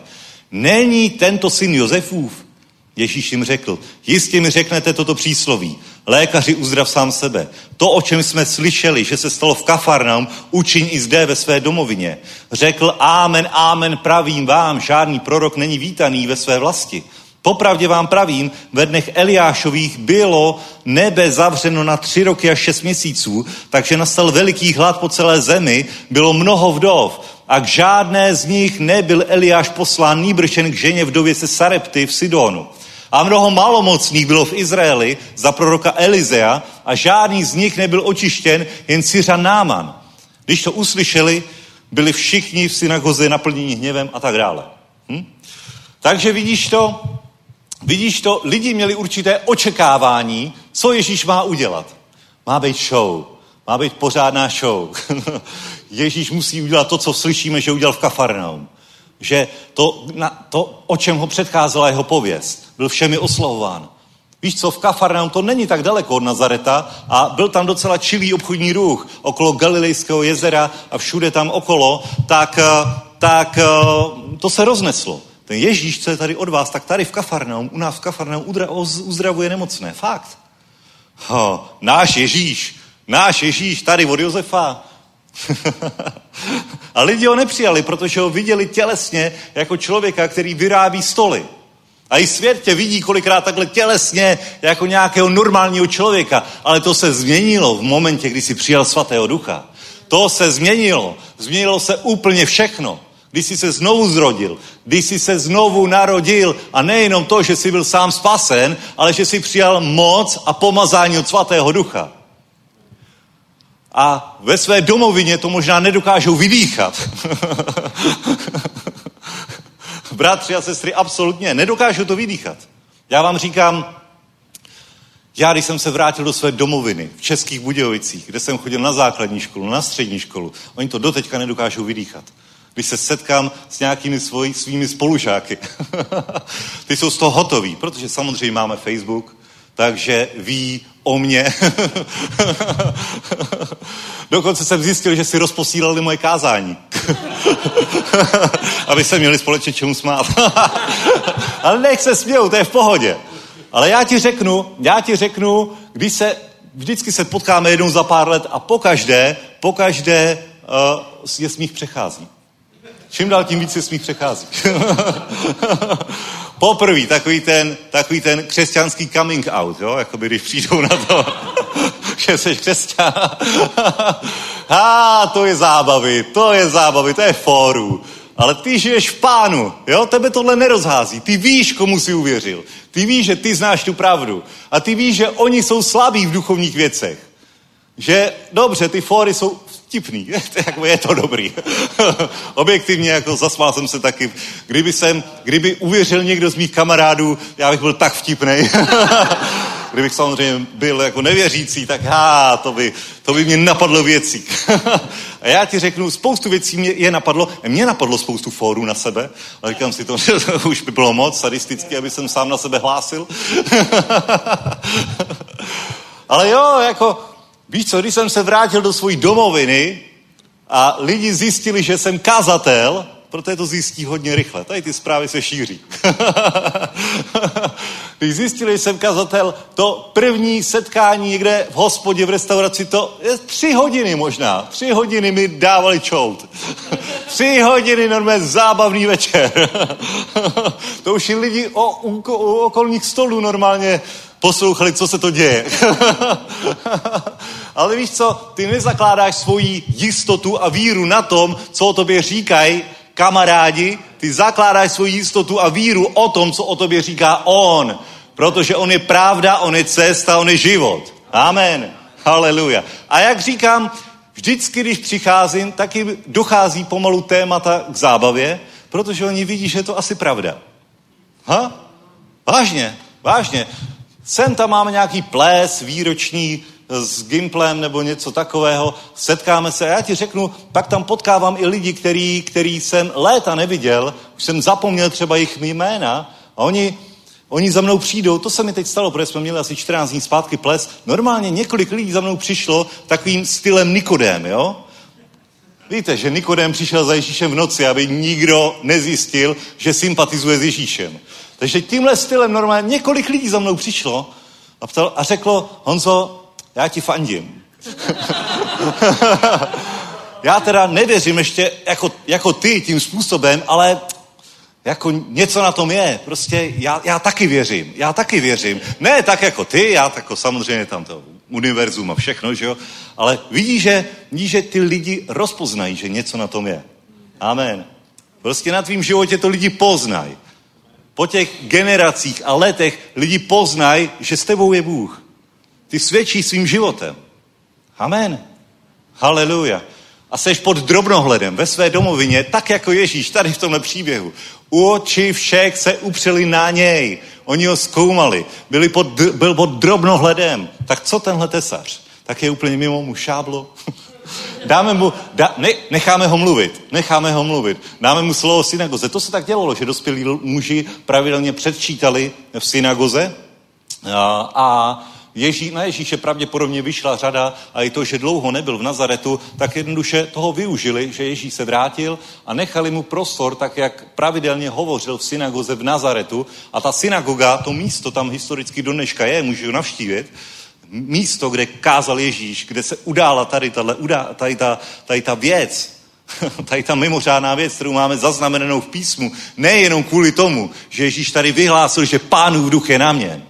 není tento syn Josefův? Ježíš jim řekl, jistě mi řeknete toto přísloví, lékaři uzdrav sám sebe. To, o čem jsme slyšeli, že se stalo v Kafarnaum, učiň i zde ve své domovině. Řekl, ámen, ámen, pravím vám, žádný prorok není vítaný ve své vlasti. Popravdě vám pravím, ve dnech Eliášových bylo nebe zavřeno na tři roky a šest měsíců, takže nastal veliký hlad po celé zemi, bylo mnoho vdov a k žádné z nich nebyl Eliáš poslán nýbršen k ženě vdově se Sarepty v Sidonu. A mnoho malomocných bylo v Izraeli za proroka Elizea a žádný z nich nebyl očištěn, jen Syřan Náman. Když to uslyšeli, byli všichni v synagoze naplněni hněvem a tak dále. Hm? Takže vidíš to, vidíš to, lidi měli určité očekávání, co Ježíš má udělat. Má být show, má být pořádná show. Ježíš musí udělat to, co slyšíme, že udělal v Kafarnaum že to, na, to, o čem ho předcházela jeho pověst, byl všemi oslavován. Víš co, v Kafarnaum to není tak daleko od Nazareta a byl tam docela čilý obchodní ruch okolo Galilejského jezera a všude tam okolo, tak, eh, tak eh, to se rozneslo. Ten Ježíš, co je tady od vás, tak tady v Kafarnaum, u nás v Kafarnaum uzdravuje nemocné. Fakt. Ho, náš Ježíš, náš Ježíš tady od Josefa, a lidi ho nepřijali, protože ho viděli tělesně jako člověka, který vyrábí stoly. A i svět tě vidí kolikrát takhle tělesně jako nějakého normálního člověka. Ale to se změnilo v momentě, kdy jsi přijal svatého ducha. To se změnilo. Změnilo se úplně všechno. Když jsi se znovu zrodil, když jsi se znovu narodil a nejenom to, že jsi byl sám spasen, ale že jsi přijal moc a pomazání od svatého ducha a ve své domovině to možná nedokážou vydýchat. Bratři a sestry, absolutně nedokážou to vydýchat. Já vám říkám, já, když jsem se vrátil do své domoviny v Českých Budějovicích, kde jsem chodil na základní školu, na střední školu, oni to doteďka nedokážou vydýchat. Když se setkám s nějakými svoji, svými spolužáky, ty jsou z toho hotoví, protože samozřejmě máme Facebook, takže ví o mě. Dokonce jsem zjistil, že si rozposílali moje kázání. Aby se měli společně čemu smát. Ale nech se smějou, to je v pohodě. Ale já ti řeknu, já ti řeknu, když se, vždycky se potkáme jednou za pár let a pokaždé, pokaždé uh, je smích přechází. Čím dál tím více smích přechází. Poprvé takový ten, takový ten křesťanský coming out, jo? Jakoby když přijdou na to, že jsi křesťan. a to je zábavy, to je zábavy, to je fóru. Ale ty žiješ v pánu, jo? Tebe tohle nerozhází. Ty víš, komu jsi uvěřil. Ty víš, že ty znáš tu pravdu. A ty víš, že oni jsou slabí v duchovních věcech. Že, dobře, ty fóry jsou vtipný, jako je to dobrý. Objektivně, jako zasmál jsem se taky. Kdyby jsem, kdyby uvěřil někdo z mých kamarádů, já bych byl tak vtipný. Kdybych samozřejmě byl jako nevěřící, tak há, to by, to by mě napadlo věcí. A já ti řeknu, spoustu věcí mě je napadlo. Mě napadlo spoustu fórů na sebe, ale říkám si to, že už by bylo moc sadisticky, aby jsem sám na sebe hlásil. ale jo, jako Víš co, když jsem se vrátil do své domoviny a lidi zjistili, že jsem kazatel, protože to zjistí hodně rychle. Tady ty zprávy se šíří. Když zjistili, že jsem kazatel, to první setkání někde v hospodě, v restauraci, to je tři hodiny možná. Tři hodiny mi dávali čout. tři hodiny normálně zábavný večer. to už lidi o, u, u okolních stolů normálně poslouchali, co se to děje. Ale víš co, ty nezakládáš svoji jistotu a víru na tom, co o tobě říkají kamarádi, ty zakládáš svoji jistotu a víru o tom, co o tobě říká on. Protože on je pravda, on je cesta, on je život. Amen. Haleluja. A jak říkám, vždycky, když přicházím, taky dochází pomalu témata k zábavě, protože oni vidí, že je to asi pravda. Ha? Vážně, vážně. Sem tam máme nějaký ples výroční, s Gimplem nebo něco takového, setkáme se a já ti řeknu, pak tam potkávám i lidi, který, který jsem léta neviděl, už jsem zapomněl třeba jejich jména. A oni, oni za mnou přijdou, to se mi teď stalo, protože jsme měli asi 14 dní zpátky ples, normálně několik lidí za mnou přišlo takovým stylem Nikodém, jo? Víte, že Nikodém přišel za Ježíšem v noci, aby nikdo nezjistil, že sympatizuje s Ježíšem. Takže tímhle stylem normálně několik lidí za mnou přišlo a, ptal, a řeklo, Honzo, já ti fandím. já teda nevěřím ještě jako, jako ty tím způsobem, ale jako něco na tom je. Prostě já, já taky věřím. Já taky věřím. Ne tak jako ty, já jako samozřejmě tam to univerzum a všechno, že jo? Ale vidí, že, vidí, že ty lidi rozpoznají, že něco na tom je. Amen. Prostě na tvým životě to lidi poznají. Po těch generacích a letech lidi poznají, že s tebou je Bůh. Ty svědčí svým životem. Amen. Haleluja. A seš pod drobnohledem ve své domovině, tak jako Ježíš tady v tomhle příběhu. Oči všech se upřeli na něj. Oni ho zkoumali. Byli pod, byl pod drobnohledem. Tak co tenhle tesař? Tak je úplně mimo mu šáblo. Dáme mu, dá, ne, necháme ho mluvit, necháme ho mluvit. Dáme mu slovo synagoze. To se tak dělalo, že dospělí muži pravidelně předčítali v synagoze a, a Ježí, na Ježíše pravděpodobně vyšla řada a i to, že dlouho nebyl v Nazaretu, tak jednoduše toho využili, že Ježíš se vrátil a nechali mu prostor, tak jak pravidelně hovořil v synagoze v Nazaretu. A ta synagoga, to místo tam historicky do dneška je, můžu ho navštívit, místo, kde kázal Ježíš, kde se udála tady, tato, tady, ta, tady ta věc, tady ta mimořádná věc, kterou máme zaznamenanou v písmu, nejenom kvůli tomu, že Ježíš tady vyhlásil, že pánův duch je na mě,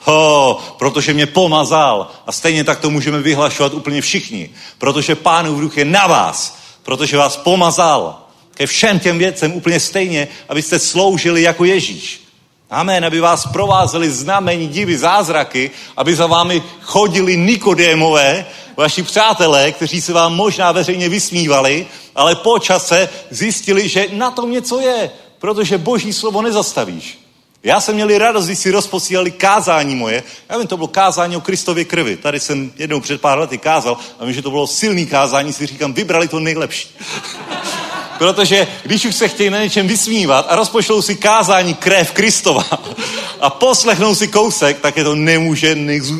Ho, protože mě pomazal. A stejně tak to můžeme vyhlašovat úplně všichni. Protože pánův duch je na vás. Protože vás pomazal. Ke všem těm věcem úplně stejně, abyste sloužili jako Ježíš. Amen, aby vás provázeli znamení, divy, zázraky, aby za vámi chodili Nikodémové, vaši přátelé, kteří se vám možná veřejně vysmívali, ale po čase zjistili, že na tom něco je, protože boží slovo nezastavíš. Já jsem měli radost, když si rozposílali kázání moje. Já vím, to bylo kázání o Kristově krvi. Tady jsem jednou před pár lety kázal a vím, že to bylo silný kázání, si říkám, vybrali to nejlepší. Protože když už se chtějí na něčem vysmívat a rozpošlou si kázání krev Kristova a poslechnou si kousek, tak je to nemůže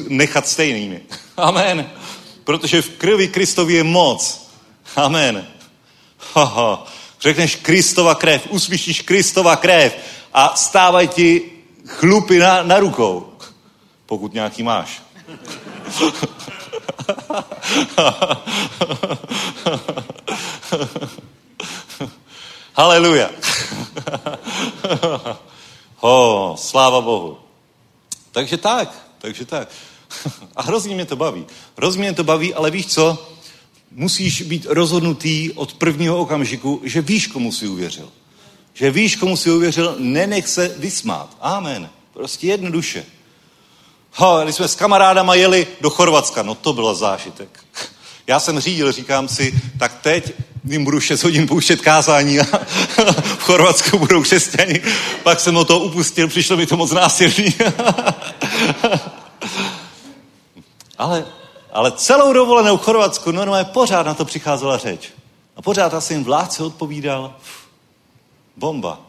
nechat stejnými. Amen. Protože v krvi Kristovi je moc. Amen. Ha, Řekneš Kristova krev, uslyšíš Kristova krev a stávají ti chlupy na, na rukou. Pokud nějaký máš. Haleluja. Ho, sláva Bohu. Takže tak, takže tak. A hrozně mě to baví. Hrozně mě to baví, ale víš co? Musíš být rozhodnutý od prvního okamžiku, že víš, komu jsi uvěřil. Že víš, komu jsi uvěřil, nenech se vysmát. Amen. Prostě jednoduše. Ha, když jsme s kamarádama jeli do Chorvatska, no to byl zážitek. Já jsem řídil, říkám si, tak teď jim budu 6 hodin pouštět kázání a v Chorvatsku budou křesťani. Pak jsem o to upustil, přišlo mi to moc násilný. ale, ale celou dovolenou v Chorvatsku normálně pořád na to přicházela řeč. A pořád asi jim vládce odpovídal, bomba.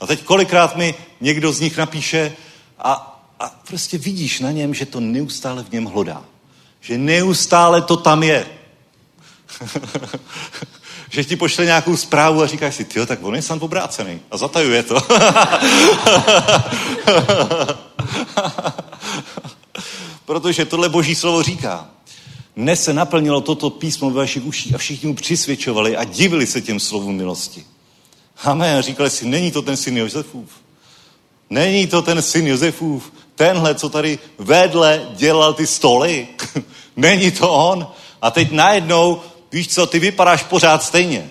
A teď kolikrát mi někdo z nich napíše a, a prostě vidíš na něm, že to neustále v něm hlodá. Že neustále to tam je. že ti pošle nějakou zprávu a říkáš si, ty tak on je sám obrácený a zatajuje to. Protože tohle boží slovo říká. Dnes se naplnilo toto písmo ve vašich uších a všichni mu přisvědčovali a divili se těm slovům milosti. Amen. Říkali si, není to ten syn Josefův. Není to ten syn Josefův. Tenhle, co tady vedle dělal ty stoly. není to on. A teď najednou, víš co, ty vypadáš pořád stejně.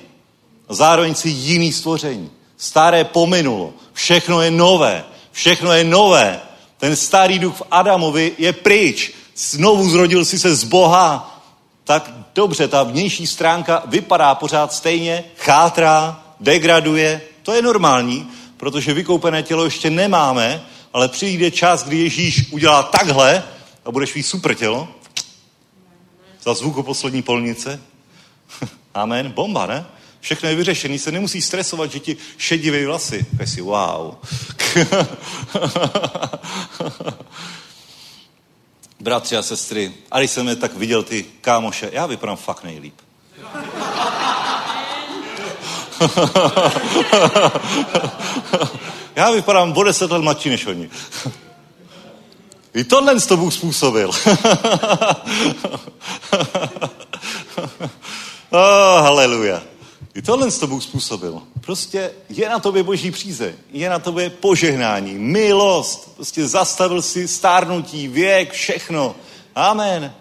A zároveň si jiný stvoření. Staré pominulo. Všechno je nové. Všechno je nové. Ten starý duch v Adamovi je pryč. Znovu zrodil si se z Boha. Tak dobře, ta vnější stránka vypadá pořád stejně, chátrá, degraduje, to je normální, protože vykoupené tělo ještě nemáme, ale přijde čas, kdy Ježíš udělá takhle a budeš mít super tělo. Za zvuku poslední polnice. Amen. Bomba, ne? Všechno je vyřešené, se nemusí stresovat, že ti šedivý vlasy. Tak si, wow. Bratři a sestry, a když jsem je tak viděl ty kámoše, já vypadám fakt nejlíp. já vypadám o deset let mladší než oni. I tohle to Bůh způsobil. oh, haleluja. I tohle to Bůh způsobil. Prostě je na tobě boží příze, je na tobě požehnání, milost. Prostě zastavil si stárnutí, věk, všechno. Amen.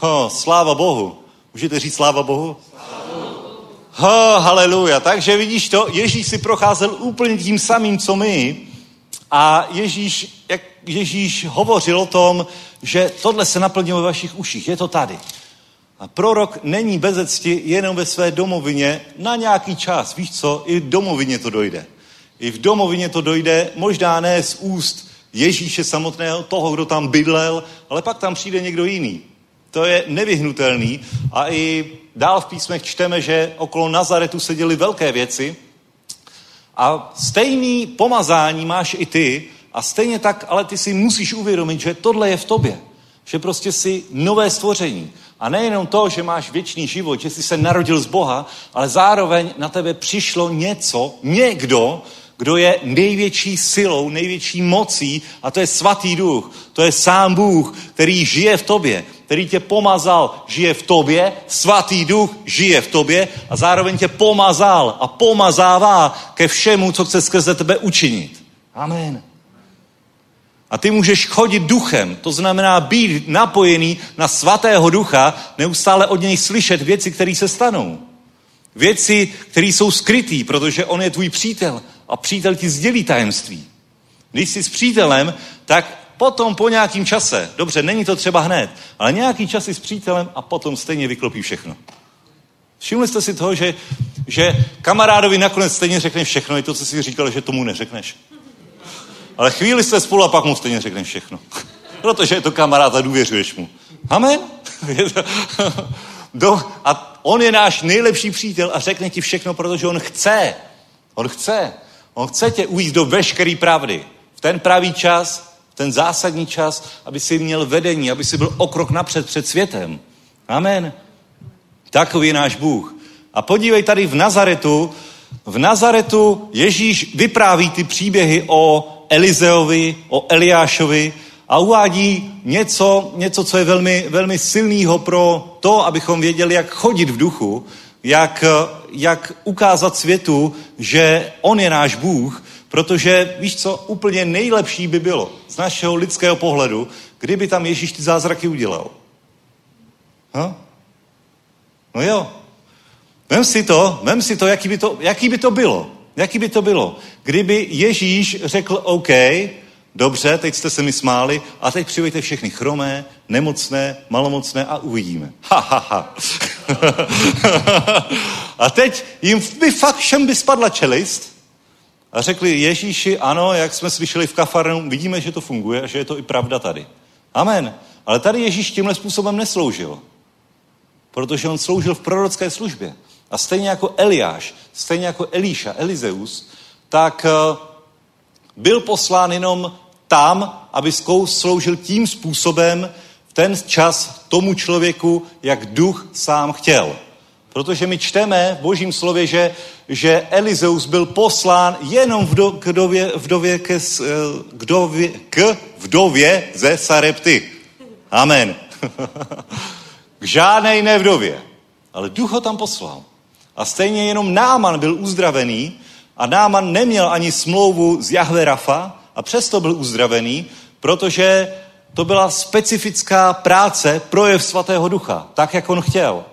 Oh, sláva Bohu. Můžete říct sláva Bohu? Oh, haleluja. Takže vidíš to, Ježíš si procházel úplně tím samým, co my. A Ježíš, jak Ježíš hovořil o tom, že tohle se naplnilo ve vašich uších. Je to tady. A prorok není bezecti jenom ve své domovině na nějaký čas. Víš co? I v domovině to dojde. I v domovině to dojde, možná ne z úst Ježíše samotného, toho, kdo tam bydlel, ale pak tam přijde někdo jiný. To je nevyhnutelný. A i dál v písmech čteme, že okolo Nazaretu se děly velké věci. A stejný pomazání máš i ty. A stejně tak, ale ty si musíš uvědomit, že tohle je v tobě. Že prostě si nové stvoření. A nejenom to, že máš věčný život, že jsi se narodil z Boha, ale zároveň na tebe přišlo něco, někdo, kdo je největší silou, největší mocí a to je svatý duch. To je sám Bůh, který žije v tobě, který tě pomazal, žije v tobě, svatý duch žije v tobě a zároveň tě pomazal a pomazává ke všemu, co chce skrze tebe učinit. Amen. A ty můžeš chodit duchem, to znamená být napojený na svatého ducha, neustále od něj slyšet věci, které se stanou. Věci, které jsou skrytý, protože on je tvůj přítel a přítel ti sdělí tajemství. Když jsi s přítelem, tak potom po nějakým čase, dobře, není to třeba hned, ale nějaký čas s přítelem a potom stejně vyklopí všechno. Všimli jste si toho, že, že kamarádovi nakonec stejně řekne všechno, i to, co jsi říkal, že tomu neřekneš. Ale chvíli jste spolu a pak mu stejně řekne všechno. Protože je to kamarád a důvěřuješ mu. Amen? Do, a on je náš nejlepší přítel a řekne ti všechno, protože on chce. On chce. On chce tě ujít do veškeré pravdy. V ten pravý čas, ten zásadní čas, aby si měl vedení, aby si byl o krok napřed před světem. Amen. Takový je náš Bůh. A podívej tady v Nazaretu, v Nazaretu Ježíš vypráví ty příběhy o Elizeovi, o Eliášovi a uvádí něco, něco co je velmi, velmi silného pro to, abychom věděli, jak chodit v duchu, jak, jak ukázat světu, že on je náš Bůh, protože víš co, úplně nejlepší by bylo z našeho lidského pohledu, kdyby tam Ježíš ty zázraky udělal. Ha? No jo. Vem si to, vem si to, jaký by to, jaký by to bylo. Jaký by to bylo? Kdyby Ježíš řekl OK, dobře, teď jste se mi smáli a teď přivejte všechny chromé, nemocné, malomocné a uvidíme. Ha, ha, ha. a teď jim by fakt všem by spadla čelist a řekli Ježíši, ano, jak jsme slyšeli v kafarnu, vidíme, že to funguje a že je to i pravda tady. Amen. Ale tady Ježíš tímhle způsobem nesloužil. Protože on sloužil v prorocké službě. A stejně jako Eliáš, stejně jako Elíša, Elizeus, tak eh, byl poslán jenom tam, aby sloužil tím způsobem v ten čas tomu člověku, jak duch sám chtěl. Protože my čteme v božím slově, že, že Elizeus byl poslán jenom vdo, k, vdově, vdově ke, eh, k, dově, k vdově ze Sarepty. Amen. k žádné jiné vdově. Ale duch ho tam poslal. A stejně jenom Náman byl uzdravený a Náman neměl ani smlouvu z Jahve Rafa a přesto byl uzdravený, protože to byla specifická práce, projev svatého ducha, tak, jak on chtěl.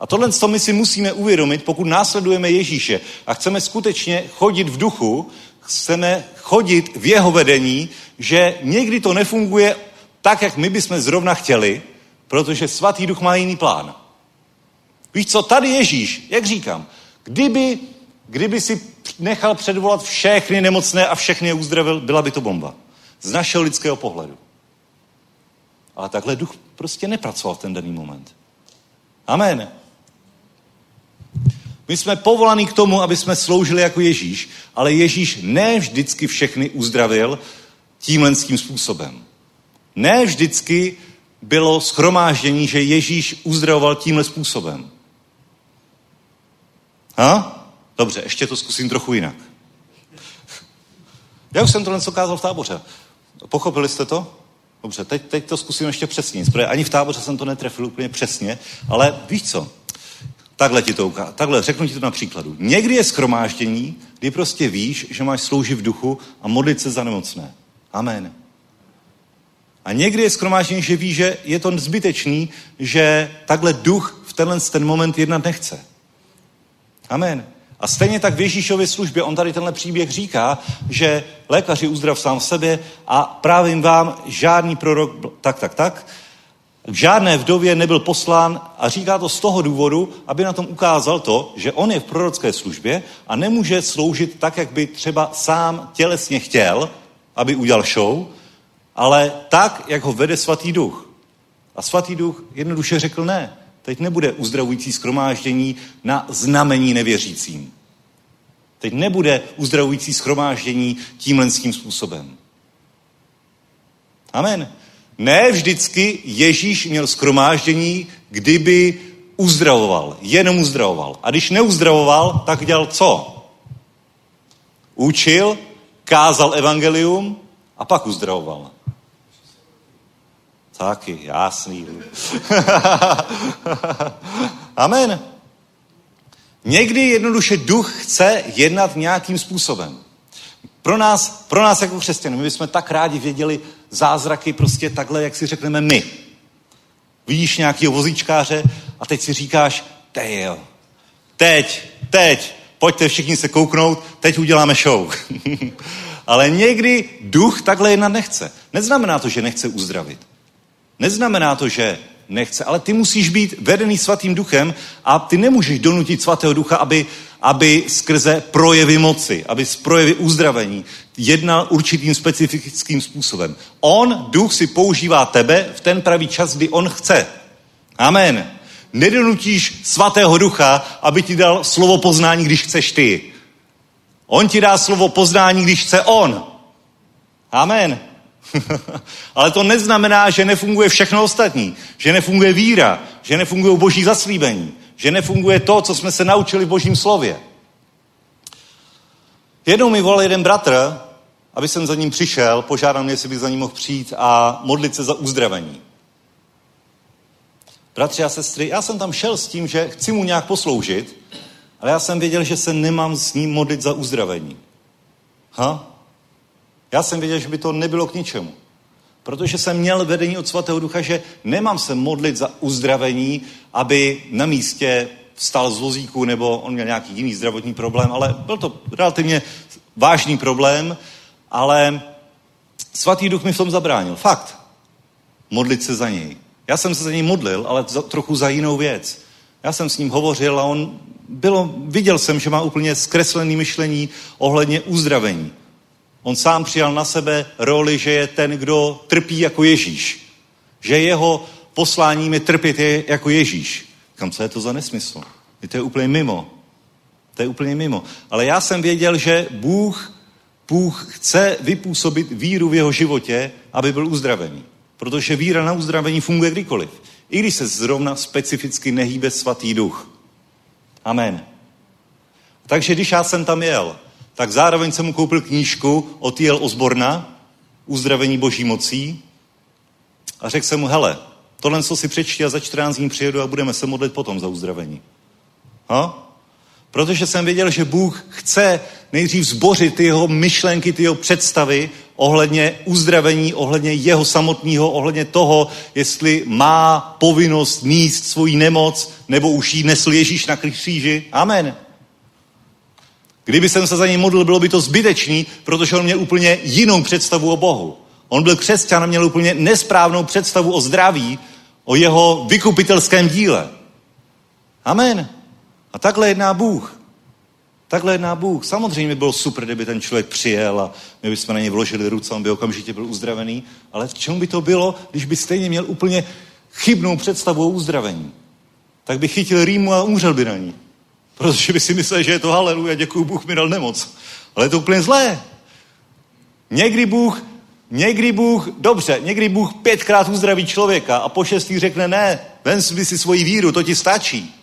A tohle to my si musíme uvědomit, pokud následujeme Ježíše a chceme skutečně chodit v duchu, chceme chodit v jeho vedení, že někdy to nefunguje tak, jak my bychom zrovna chtěli, protože svatý duch má jiný plán. Víš co, tady Ježíš, jak říkám, kdyby, kdyby si nechal předvolat všechny nemocné a všechny je uzdravil, byla by to bomba. Z našeho lidského pohledu. Ale takhle duch prostě nepracoval v ten daný moment. Amen. My jsme povolaní k tomu, aby jsme sloužili jako Ježíš, ale Ježíš ne vždycky všechny uzdravil tímhle tím způsobem. Ne vždycky bylo schromáždění, že Ježíš uzdravoval tímhle způsobem. Ha? Dobře, ještě to zkusím trochu jinak. Já už jsem tohle ukázal v táboře. Pochopili jste to? Dobře, teď, teď to zkusím ještě přesně. Ani v táboře jsem to netrefil úplně přesně, ale víš co? Takhle ti to ukážu. Takhle, řeknu ti to na příkladu. Někdy je skromáždění, kdy prostě víš, že máš sloužit v duchu a modlit se za nemocné. Amen. A někdy je skromáždění, že víš, že je to zbytečný, že takhle duch v tenhle ten moment jednat nechce. Amen. A stejně tak v Ježíšově službě, on tady tenhle příběh říká, že lékaři uzdrav sám v sobě a právě vám žádný prorok, tak, tak, tak, k žádné vdově nebyl poslán a říká to z toho důvodu, aby na tom ukázal to, že on je v prorocké službě a nemůže sloužit tak, jak by třeba sám tělesně chtěl, aby udělal show, ale tak, jak ho vede svatý duch. A svatý duch jednoduše řekl ne. Teď nebude uzdravující schromáždění na znamení nevěřícím. Teď nebude uzdravující schromáždění tímhle tím způsobem. Amen. Ne vždycky Ježíš měl skromáždění, kdyby uzdravoval, jenom uzdravoval. A když neuzdravoval, tak dělal co? Učil, kázal evangelium a pak uzdravoval. Taky, jasný. Amen. Někdy jednoduše duch chce jednat nějakým způsobem. Pro nás, pro nás jako křesťany, my bychom tak rádi věděli zázraky prostě takhle, jak si řekneme my. Vidíš nějakého vozíčkáře a teď si říkáš, jo, teď, teď, pojďte všichni se kouknout, teď uděláme show. Ale někdy duch takhle jednat nechce. Neznamená to, že nechce uzdravit. Neznamená to, že nechce, ale ty musíš být vedený svatým duchem a ty nemůžeš donutit svatého ducha, aby, aby skrze projevy moci, aby z projevy uzdravení jednal určitým specifickým způsobem. On, duch, si používá tebe v ten pravý čas, kdy on chce. Amen. Nedonutíš svatého ducha, aby ti dal slovo poznání, když chceš ty. On ti dá slovo poznání, když chce on. Amen. Ale to neznamená, že nefunguje všechno ostatní. Že nefunguje víra, že nefunguje boží zaslíbení, že nefunguje to, co jsme se naučili v božím slově. Jednou mi volal jeden bratr, aby jsem za ním přišel, požádal mě, jestli bych za ním mohl přijít a modlit se za uzdravení. Bratři a sestry, já jsem tam šel s tím, že chci mu nějak posloužit, ale já jsem věděl, že se nemám s ním modlit za uzdravení. Ha? Já jsem věděl, že by to nebylo k ničemu. Protože jsem měl vedení od svatého ducha, že nemám se modlit za uzdravení, aby na místě vstal z vozíku nebo on měl nějaký jiný zdravotní problém, ale byl to relativně vážný problém, ale svatý duch mi v tom zabránil. Fakt. Modlit se za něj. Já jsem se za něj modlil, ale za, trochu za jinou věc. Já jsem s ním hovořil a on bylo, viděl jsem, že má úplně zkreslené myšlení ohledně uzdravení. On sám přijal na sebe roli, že je ten, kdo trpí jako Ježíš. Že jeho posláním je trpět je jako Ježíš. Kam co je to za nesmysl? Je to je úplně mimo. To je úplně mimo. Ale já jsem věděl, že Bůh, Bůh chce vypůsobit víru v jeho životě, aby byl uzdravený. Protože víra na uzdravení funguje kdykoliv. I když se zrovna specificky nehýbe svatý duch. Amen. Takže když já jsem tam jel, tak zároveň jsem mu koupil knížku od J.L. Osborna, Uzdravení boží mocí, a řekl jsem mu, hele, tohle co si přečti a za 14 dní přijedu a budeme se modlit potom za uzdravení. Ha? Protože jsem věděl, že Bůh chce nejdřív zbořit ty jeho myšlenky, ty jeho představy ohledně uzdravení, ohledně jeho samotného, ohledně toho, jestli má povinnost níst svoji nemoc, nebo už ji nesl Ježíš na kříži. Amen. Kdyby jsem se za něj modlil, bylo by to zbytečný, protože on měl úplně jinou představu o Bohu. On byl křesťan a měl úplně nesprávnou představu o zdraví, o jeho vykupitelském díle. Amen. A takhle jedná Bůh. Takhle jedná Bůh. Samozřejmě by bylo super, kdyby ten člověk přijel a my bychom na něj vložili ruce, on by okamžitě byl uzdravený. Ale k čemu by to bylo, když by stejně měl úplně chybnou představu o uzdravení? Tak by chytil rýmu a umřel by na ní. Protože by si myslel, že je to haleluja, děkuji, Bůh mi dal nemoc. Ale je to úplně zlé. Někdy Bůh, někdy Bůh, dobře, někdy Bůh pětkrát uzdraví člověka a po šestý řekne ne, ven si svoji víru, to ti stačí.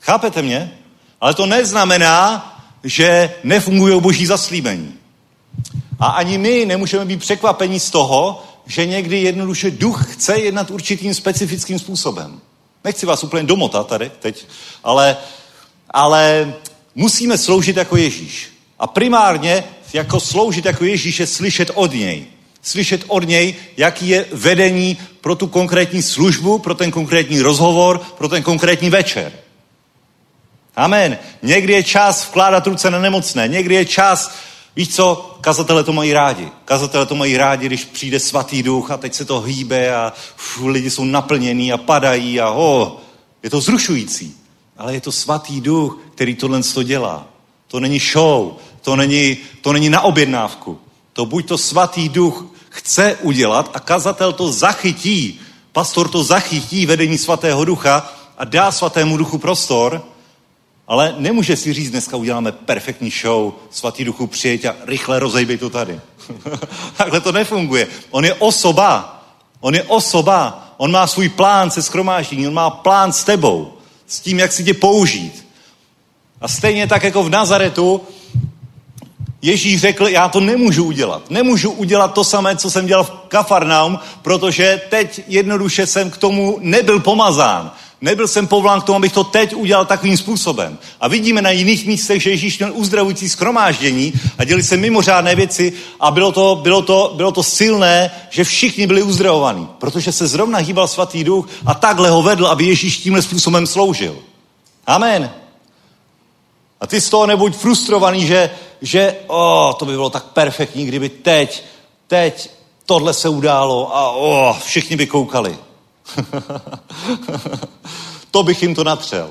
Chápete mě? Ale to neznamená, že nefungují boží zaslíbení. A ani my nemůžeme být překvapeni z toho, že někdy jednoduše duch chce jednat určitým specifickým způsobem. Nechci vás úplně domotat tady teď, ale, ale musíme sloužit jako Ježíš. A primárně jako sloužit jako Ježíš je slyšet od něj. Slyšet od něj, jaký je vedení pro tu konkrétní službu, pro ten konkrétní rozhovor, pro ten konkrétní večer. Amen. Někdy je čas vkládat ruce na nemocné, někdy je čas, víš co, kazatele to mají rádi. Kazatele to mají rádi, když přijde svatý duch a teď se to hýbe a uf, lidi jsou naplnění a padají a oh, je to zrušující. Ale je to svatý duch, který tohle to dělá. To není show, to není, to není na objednávku. To buď to svatý duch chce udělat a kazatel to zachytí, pastor to zachytí vedení svatého ducha a dá svatému duchu prostor, ale nemůže si říct, dneska uděláme perfektní show, svatý duchu přijeď a rychle rozejbej to tady. Takhle to nefunguje. On je osoba. On je osoba. On má svůj plán se skromáždění. On má plán s tebou. S tím, jak si tě použít. A stejně tak jako v Nazaretu, Ježíš řekl, já to nemůžu udělat. Nemůžu udělat to samé, co jsem dělal v Kafarnaum, protože teď jednoduše jsem k tomu nebyl pomazán. Nebyl jsem povolán k tomu, abych to teď udělal takovým způsobem. A vidíme na jiných místech, že Ježíš měl uzdravující schromáždění a děli se mimořádné věci a bylo to, bylo, to, bylo to silné, že všichni byli uzdravovaní, protože se zrovna hýbal svatý duch a takhle ho vedl, aby Ježíš tímhle způsobem sloužil. Amen. A ty z toho nebuď frustrovaný, že, že oh, to by bylo tak perfektní, kdyby teď, teď tohle se událo a oh, všichni by koukali. to bych jim to natřel.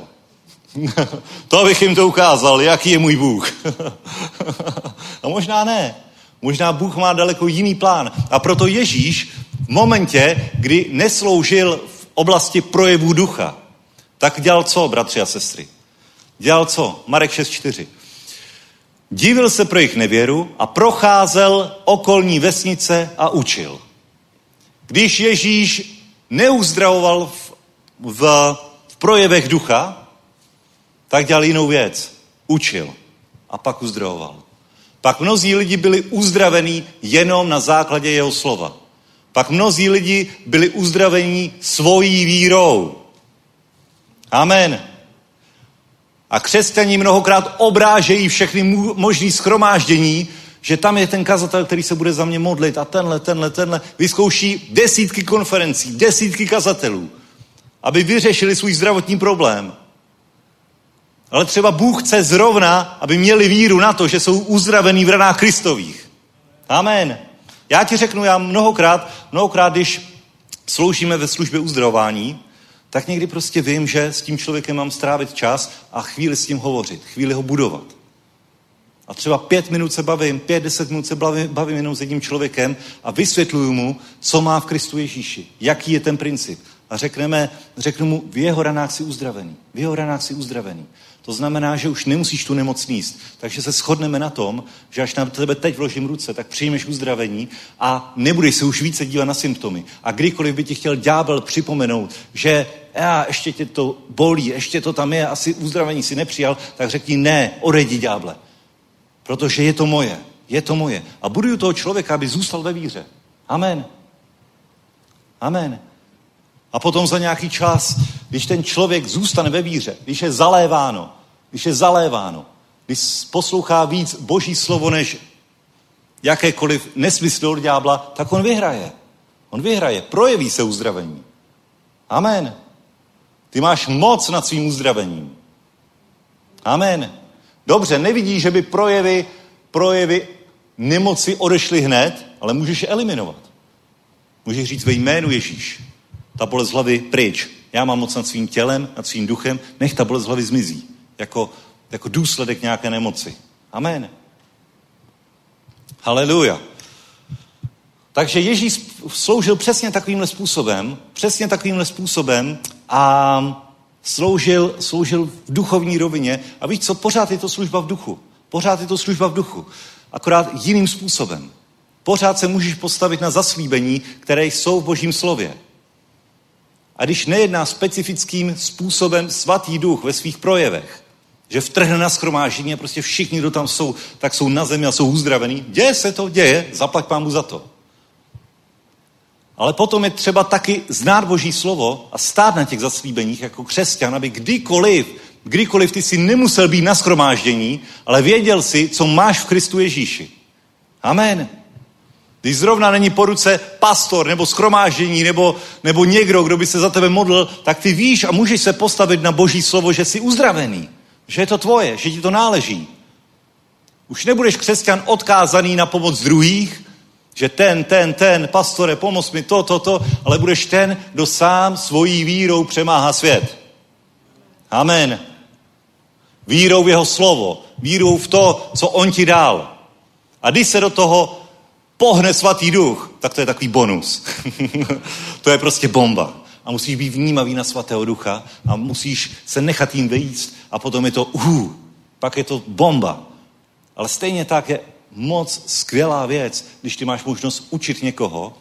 to bych jim to ukázal, jaký je můj Bůh. a možná ne. Možná Bůh má daleko jiný plán. A proto Ježíš v momentě, kdy nesloužil v oblasti projevů ducha, tak dělal co, bratři a sestry? Dělal co? Marek 6.4. Divil se pro jejich nevěru a procházel okolní vesnice a učil. Když Ježíš neuzdravoval v, v, v projevech ducha, tak dělal jinou věc. Učil a pak uzdravoval. Pak mnozí lidi byli uzdravení jenom na základě jeho slova. Pak mnozí lidi byli uzdravení svojí vírou. Amen. A křesťaní mnohokrát obrážejí všechny možný schromáždění, že tam je ten kazatel, který se bude za mě modlit a tenhle, tenhle, tenhle. Vyzkouší desítky konferencí, desítky kazatelů, aby vyřešili svůj zdravotní problém. Ale třeba Bůh chce zrovna, aby měli víru na to, že jsou uzdravený v ranách Kristových. Amen. Já ti řeknu, já mnohokrát, mnohokrát, když sloužíme ve službě uzdravování, tak někdy prostě vím, že s tím člověkem mám strávit čas a chvíli s tím hovořit, chvíli ho budovat. A třeba pět minut se bavím, pět, deset minut se bavím, bavím jenom s jedním člověkem a vysvětluju mu, co má v Kristu Ježíši, jaký je ten princip. A řekneme, řeknu mu, v jeho ranách si uzdravený, v jeho ranách si uzdravený. To znamená, že už nemusíš tu nemoc níst. Takže se shodneme na tom, že až na tebe teď vložím ruce, tak přijmeš uzdravení a nebudeš se už více dívat na symptomy. A kdykoliv by ti chtěl ďábel připomenout, že já, ještě tě to bolí, ještě to tam je, asi uzdravení si nepřijal, tak řekni ne, odejdi ďáble. Protože je to moje. Je to moje. A buduju toho člověka, aby zůstal ve víře. Amen. Amen. A potom za nějaký čas, když ten člověk zůstane ve víře, když je zaléváno, když je zaléváno, když poslouchá víc boží slovo než jakékoliv nesmysly od ďábla, tak on vyhraje. On vyhraje, projeví se uzdravení. Amen. Ty máš moc nad svým uzdravením. Amen. Dobře, nevidíš, že by projevy, projevy nemoci odešly hned, ale můžeš je eliminovat. Můžeš říct ve jménu Ježíš. Ta bolest hlavy pryč. Já mám moc nad svým tělem, nad svým duchem, nech ta bolest hlavy zmizí. Jako, jako důsledek nějaké nemoci. Amen. Haleluja. Takže Ježíš sloužil přesně takovýmhle způsobem, přesně takovýmhle způsobem a sloužil, sloužil v duchovní rovině. A víš co, pořád je to služba v duchu. Pořád je to služba v duchu. Akorát jiným způsobem. Pořád se můžeš postavit na zaslíbení, které jsou v božím slově. A když nejedná specifickým způsobem svatý duch ve svých projevech, že vtrhne na schromáždění a prostě všichni, kdo tam jsou, tak jsou na zemi a jsou uzdravení. Děje se to, děje, zaplať pámu za to. Ale potom je třeba taky znát Boží slovo a stát na těch zaslíbeních jako křesťan, aby kdykoliv, kdykoliv ty si nemusel být na schromáždění, ale věděl si, co máš v Kristu Ježíši. Amen. Když zrovna není po ruce pastor nebo schromáždění nebo, nebo někdo, kdo by se za tebe modlil, tak ty víš a můžeš se postavit na Boží slovo, že jsi uzdravený. Že je to tvoje, že ti to náleží. Už nebudeš křesťan odkázaný na pomoc druhých, že ten, ten, ten, pastore, pomoz mi to, to, to, ale budeš ten, kdo sám svojí vírou přemáhá svět. Amen. Vírou v jeho slovo, vírou v to, co on ti dal. A když se do toho pohne svatý duch, tak to je takový bonus. to je prostě bomba. A musíš být vnímavý na svatého ducha a musíš se nechat jim vejít a potom je to uh, pak je to bomba. Ale stejně tak je moc skvělá věc, když ty máš možnost učit někoho,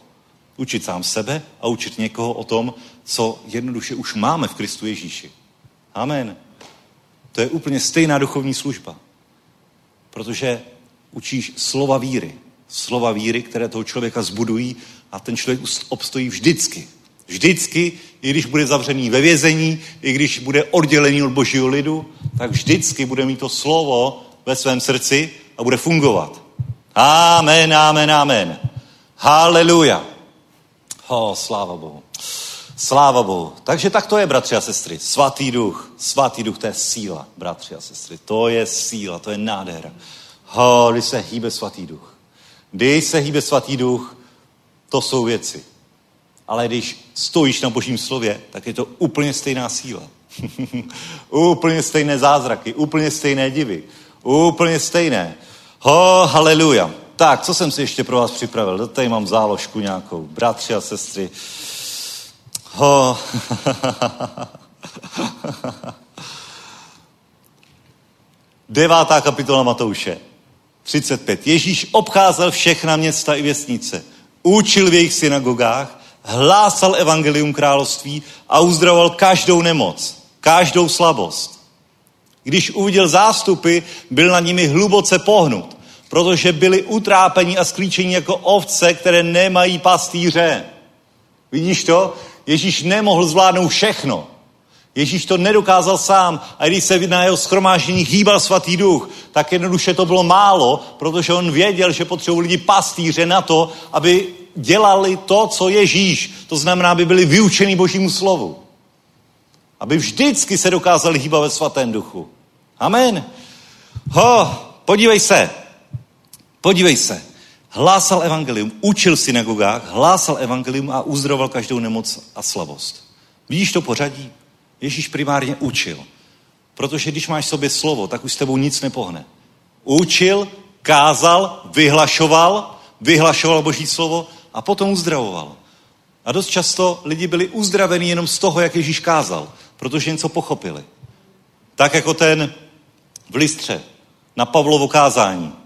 učit sám sebe a učit někoho o tom, co jednoduše už máme v Kristu Ježíši. Amen. To je úplně stejná duchovní služba. Protože učíš slova víry. Slova víry, které toho člověka zbudují a ten člověk obstojí vždycky. Vždycky, i když bude zavřený ve vězení, i když bude oddělený od božího lidu, tak vždycky bude mít to slovo ve svém srdci a bude fungovat. Amen, amen, amen. Haleluja. Ho, sláva Bohu. Sláva Bohu. Takže tak to je, bratři a sestry. Svatý duch. Svatý duch, to je síla, bratři a sestry. To je síla, to je nádhera. Ho, když se hýbe svatý duch. Když se hýbe svatý duch, to jsou věci. Ale když stojíš na božím slově, tak je to úplně stejná síla. úplně stejné zázraky, úplně stejné divy. Úplně stejné. Ho, haleluja. Tak, co jsem si ještě pro vás připravil? Tady mám záložku nějakou. Bratři a sestry. Ho. Devátá kapitola Matouše. 35. Ježíš obcházel všechna města i věstnice. Učil v jejich synagogách, hlásal evangelium království a uzdravoval každou nemoc, každou slabost. Když uviděl zástupy, byl na nimi hluboce pohnut, protože byli utrápeni a sklíčeni jako ovce, které nemají pastýře. Vidíš to? Ježíš nemohl zvládnout všechno. Ježíš to nedokázal sám a když se na jeho schromáždění hýbal svatý duch, tak jednoduše to bylo málo, protože on věděl, že potřebují lidi pastýře na to, aby dělali to, co Ježíš. To znamená, aby byli vyučeni božímu slovu. Aby vždycky se dokázali hýbat ve svatém duchu. Amen. Ho, podívej se. Podívej se. Hlásal evangelium, učil v synagogách, hlásal evangelium a uzdravoval každou nemoc a slabost. Vidíš to pořadí? Ježíš primárně učil. Protože když máš sobě slovo, tak už s tebou nic nepohne. Učil, kázal, vyhlašoval, vyhlašoval Boží slovo a potom uzdravoval. A dost často lidi byli uzdraveni jenom z toho, jak Ježíš kázal, protože něco pochopili. Tak jako ten v listře na Pavlovo kázání.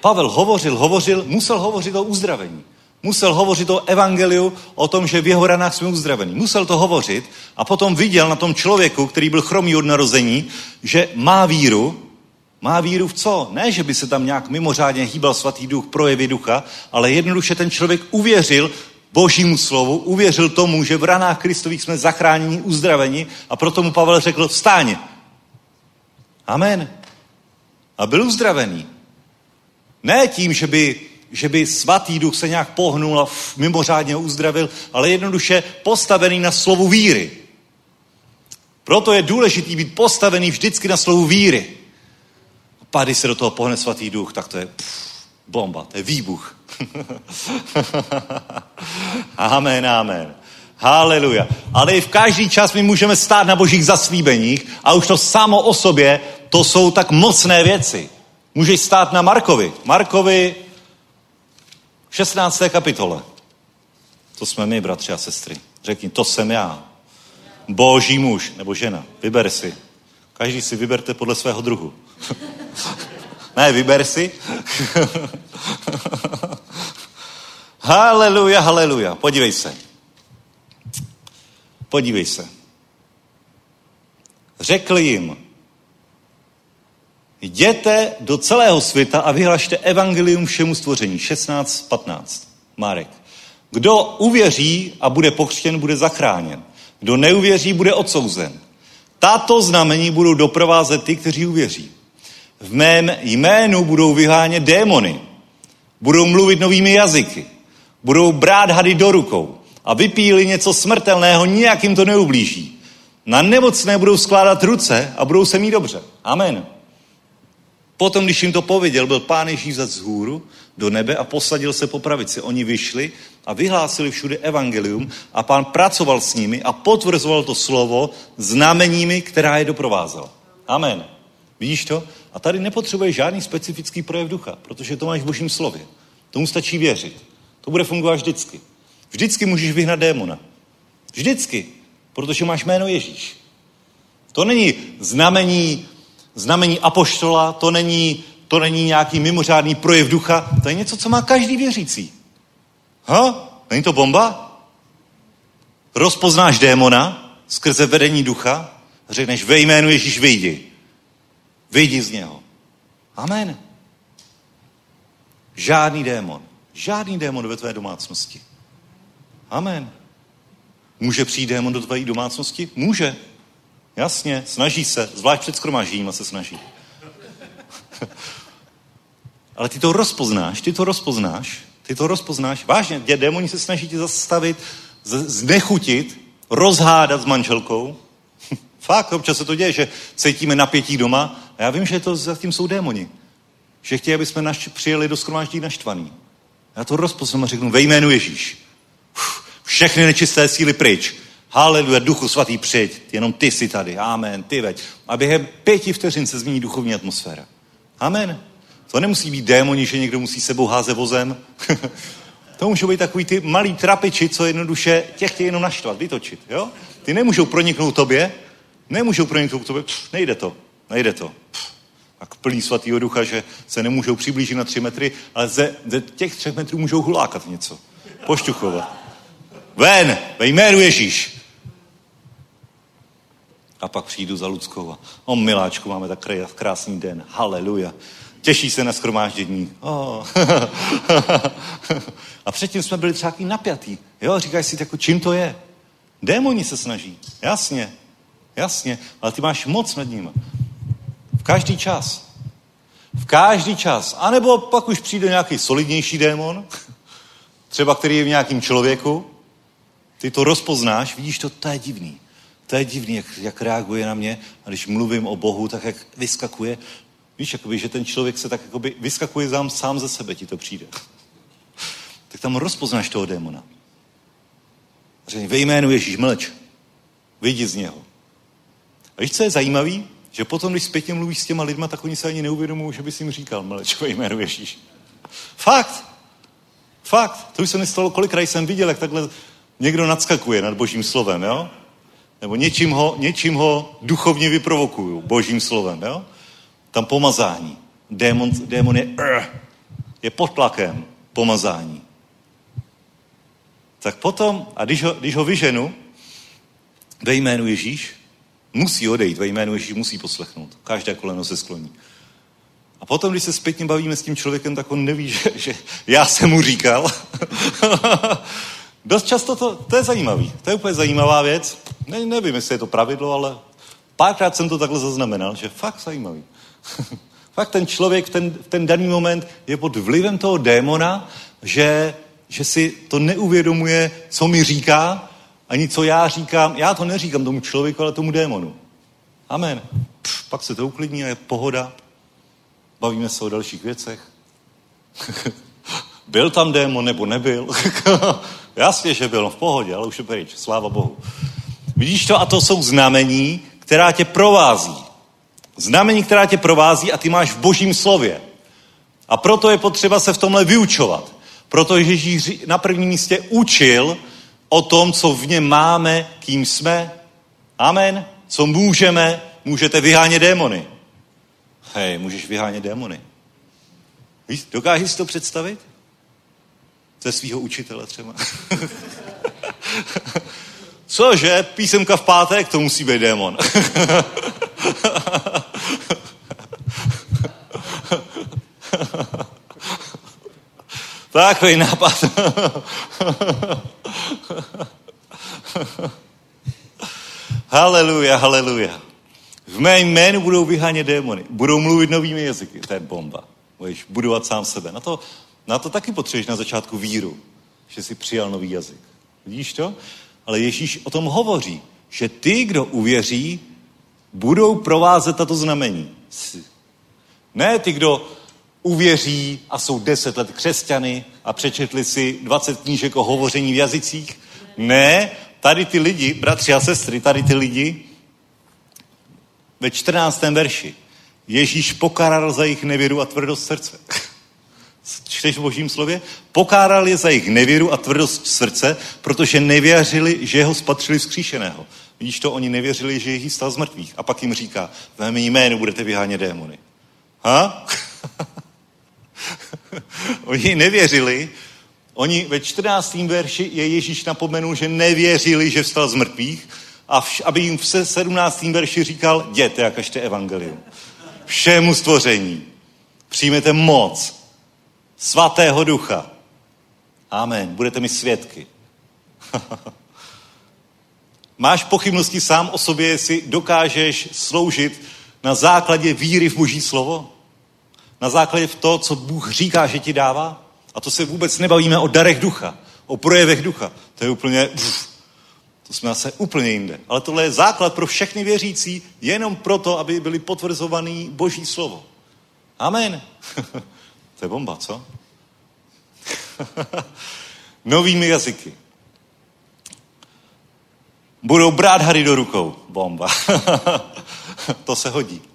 Pavel hovořil, hovořil, musel hovořit o uzdravení. Musel hovořit o evangeliu, o tom, že v jeho ranách jsme uzdravení. Musel to hovořit a potom viděl na tom člověku, který byl chromý od narození, že má víru. Má víru v co? Ne, že by se tam nějak mimořádně hýbal svatý duch, projevy ducha, ale jednoduše ten člověk uvěřil božímu slovu, uvěřil tomu, že v ranách Kristových jsme zachráněni, uzdraveni a proto mu Pavel řekl, vstáň, Amen. A byl uzdravený. Ne tím, že by, že by svatý duch se nějak pohnul a mimořádně uzdravil, ale jednoduše postavený na slovu víry. Proto je důležitý být postavený vždycky na slovu víry. A když se do toho pohne svatý duch, tak to je pff, bomba, to je výbuch. amen, amen. Haleluja. Ale i v každý čas my můžeme stát na božích zaslíbeních a už to samo o sobě, to jsou tak mocné věci. Můžeš stát na Markovi. Markovi 16. kapitole. To jsme my, bratři a sestry. Řekni, to jsem já. Boží muž nebo žena. Vyber si. Každý si vyberte podle svého druhu. ne, vyber si. haleluja, haleluja. Podívej se. Podívej se. Řekl jim, jděte do celého světa a vyhlašte evangelium všemu stvoření. 16.15. Marek. Kdo uvěří a bude pokřtěn, bude zachráněn. Kdo neuvěří, bude odsouzen. Tato znamení budou doprovázet ty, kteří uvěří. V mém jménu budou vyhánět démony. Budou mluvit novými jazyky. Budou brát hady do rukou. A vypíli něco smrtelného, nijak jim to neublíží. Na nemocné budou skládat ruce a budou se mít dobře. Amen. Potom, když jim to pověděl, byl pán Ježíš z hůru do nebe a posadil se po pravici. Oni vyšli a vyhlásili všude evangelium a pán pracoval s nimi a potvrzoval to slovo znameními, která je doprovázela. Amen. Vidíš to? A tady nepotřebuje žádný specifický projev ducha, protože to máš v božím slově. Tomu stačí věřit. To bude fungovat vždycky. Vždycky můžeš vyhnat démona. Vždycky. Protože máš jméno Ježíš. To není znamení, znamení apoštola, to není, to není nějaký mimořádný projev ducha, to je něco, co má každý věřící. Ha? Není to bomba? Rozpoznáš démona skrze vedení ducha, řekneš ve jménu Ježíš vyjdi. Vyjdi z něho. Amen. Žádný démon. Žádný démon ve tvé domácnosti. Amen. Může přijít démon do tvé domácnosti? Může. Jasně, snaží se, zvlášť před skromážděním se snaží. Ale ty to rozpoznáš, ty to rozpoznáš, ty to rozpoznáš. Vážně, tě démoni se snaží tě zastavit, znechutit, rozhádat s manželkou. Fakt, občas se to děje, že cítíme napětí doma a já vím, že to zatím jsou démoni. Že chtějí, aby jsme naš, přijeli do skromáždění naštvaný. Já to rozpoznám a řeknu ve jménu Ježíš. Všechny nečisté síly pryč. Haleluja, duchu svatý, přijď. Jenom ty jsi tady. Amen, ty veď. A během pěti vteřin se změní duchovní atmosféra. Amen. To nemusí být démoni, že někdo musí sebou házet vozem. to můžou být takový ty malí trapiči, co jednoduše tě chtějí jenom naštvat, vytočit. Jo? Ty nemůžou proniknout tobě, nemůžou proniknout tobě, pff, nejde to, nejde to. Pff, tak plný svatýho ducha, že se nemůžou přiblížit na tři metry, ale ze, ze těch třech metrů můžou hulákat něco. Pošťuchovat. Ven, ve jménu Ježíš. A pak přijdu za Ludskou a o miláčku, máme tak krásný den. Haleluja. Těší se na schromáždění. Oh. a předtím jsme byli třeba napjatý. Jo, říkáš si, jako, čím to je? Démoni se snaží. Jasně. Jasně. Ale ty máš moc nad ním. V každý čas. V každý čas. A nebo pak už přijde nějaký solidnější démon, třeba který je v nějakém člověku, ty to rozpoznáš, vidíš to, to je divný. To je divný, jak, jak reaguje na mě. A když mluvím o Bohu, tak jak vyskakuje. Víš, jakoby, že ten člověk se tak jakoby vyskakuje sám, sám ze sebe, ti to přijde. tak tam rozpoznáš toho démona. Řekni, ve jménu Ježíš, mlč. Vyjdi z něho. A víš, co je zajímavý? Že potom, když zpětně mluvíš s těma lidma, tak oni se ani neuvědomují, že bys jim říkal, mlč ve jménu Ježíš. Fakt. Fakt. To už se mi stalo, kolikrát jsem viděl, jak takhle někdo nadskakuje nad božím slovem, jo? Nebo něčím ho, něčím ho duchovně vyprovokuju božím slovem, jo? Tam pomazání. Démon, démon je, uh, je pod tlakem pomazání. Tak potom, a když ho, když ho vyženu ve jménu Ježíš, musí odejít, ve jménu Ježíš musí poslechnout. Každé koleno se skloní. A potom, když se zpětně bavíme s tím člověkem, tak on neví, že, že já jsem mu říkal. Dost často to, to je zajímavý. To je úplně zajímavá věc. Ne, nevím, jestli je to pravidlo, ale párkrát jsem to takhle zaznamenal, že fakt zajímavý. fakt ten člověk v ten, v ten daný moment je pod vlivem toho démona, že, že si to neuvědomuje, co mi říká, ani co já říkám. Já to neříkám tomu člověku, ale tomu démonu. Amen. Pff, pak se to uklidní a je pohoda. Bavíme se o dalších věcech. Byl tam démon nebo nebyl? Jasně, že byl, no v pohodě, ale už je pryč, sláva Bohu. Vidíš to? A to jsou znamení, která tě provází. Znamení, která tě provází a ty máš v božím slově. A proto je potřeba se v tomhle vyučovat. Proto Ježíš na prvním místě učil o tom, co v něm máme, kým jsme. Amen. Co můžeme, můžete vyhánět démony. Hej, můžeš vyhánět démony. Dokážeš si to představit? Ze svého učitele třeba. Cože? Písemka v pátek, to musí být démon. Takový nápad. haleluja, haleluja. V mém jménu budou vyhánět démony. Budou mluvit novými jazyky. To je bomba. Budeš budovat sám sebe. Na to, na to taky potřebuješ na začátku víru, že jsi přijal nový jazyk. Vidíš to? Ale Ježíš o tom hovoří, že ty, kdo uvěří, budou provázet tato znamení. Ne ty, kdo uvěří a jsou deset let křesťany a přečetli si 20 knížek o hovoření v jazycích. Ne, tady ty lidi, bratři a sestry, tady ty lidi, ve 14. verši, Ježíš pokáral za jejich nevěru a tvrdost srdce. Čteš v božím slově? Pokáral je za jejich nevěru a tvrdost srdce, protože nevěřili, že ho spatřili vzkříšeného. Vidíš to, oni nevěřili, že Ježíš stal z mrtvých. A pak jim říká, v mém jménu budete vyhánět démony. Ha? oni nevěřili, oni ve 14. verši je Ježíš napomenul, že nevěřili, že vstal z mrtvých, a vš, aby jim v 17. verši říkal, jděte a kažte evangelium. Všemu stvoření. Přijmete moc svatého ducha. Amen. Budete mi svědky. Máš pochybnosti sám o sobě, jestli dokážeš sloužit na základě víry v Boží slovo? Na základě v to, co Bůh říká, že ti dává? A to se vůbec nebavíme o darech ducha, o projevech ducha. To je úplně, pff, to jsme zase úplně jinde. Ale tohle je základ pro všechny věřící, jenom proto, aby byli potvrzovaný Boží slovo. Amen. to je bomba, co? Novými jazyky. Budou brát hady do rukou. Bomba. to se hodí.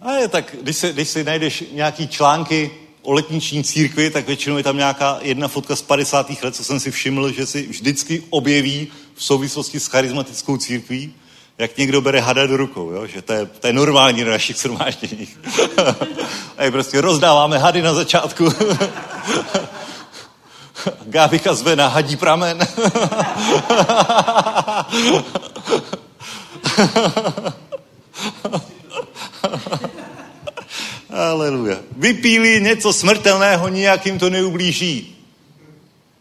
A je tak, když si, když si najdeš nějaký články o letniční církvi, tak většinou je tam nějaká jedna fotka z 50. let, co jsem si všiml, že si vždycky objeví v souvislosti s charismatickou církví, jak někdo bere hada do rukou, jo? že to je, to je normální na našich shromážděních. A je prostě rozdáváme hady na začátku. Gábika zve na hadí pramen. Aleluja. Vypíli něco smrtelného, nijakým to neublíží.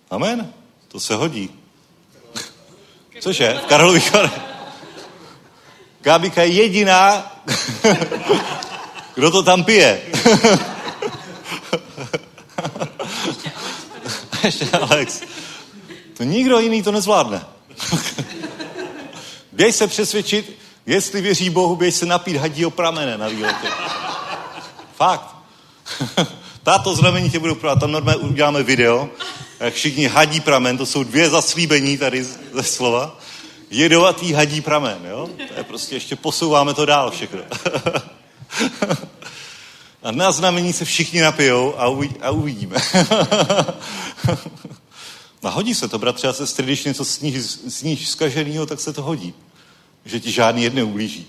Amen? To se hodí. Cože? V Karlových Gábika je jediná, kdo to tam pije. Ještě Alex. To nikdo jiný to nezvládne. Běž se přesvědčit, jestli věří Bohu, běž se napít hadího pramene na výletě. Fakt. Tato znamení tě budou prodat. Tam normálně uděláme video, jak všichni hadí pramen, to jsou dvě zaslíbení tady ze slova. Jedovatý hadí pramen, jo? To je prostě, ještě posouváme to dál všechno. a na znamení se všichni napijou a, uvidí, a uvidíme. a hodí se to, bratře a sestry, když něco sníš, sníš zkaženýho, tak se to hodí. Že ti žádný jedne ublíží.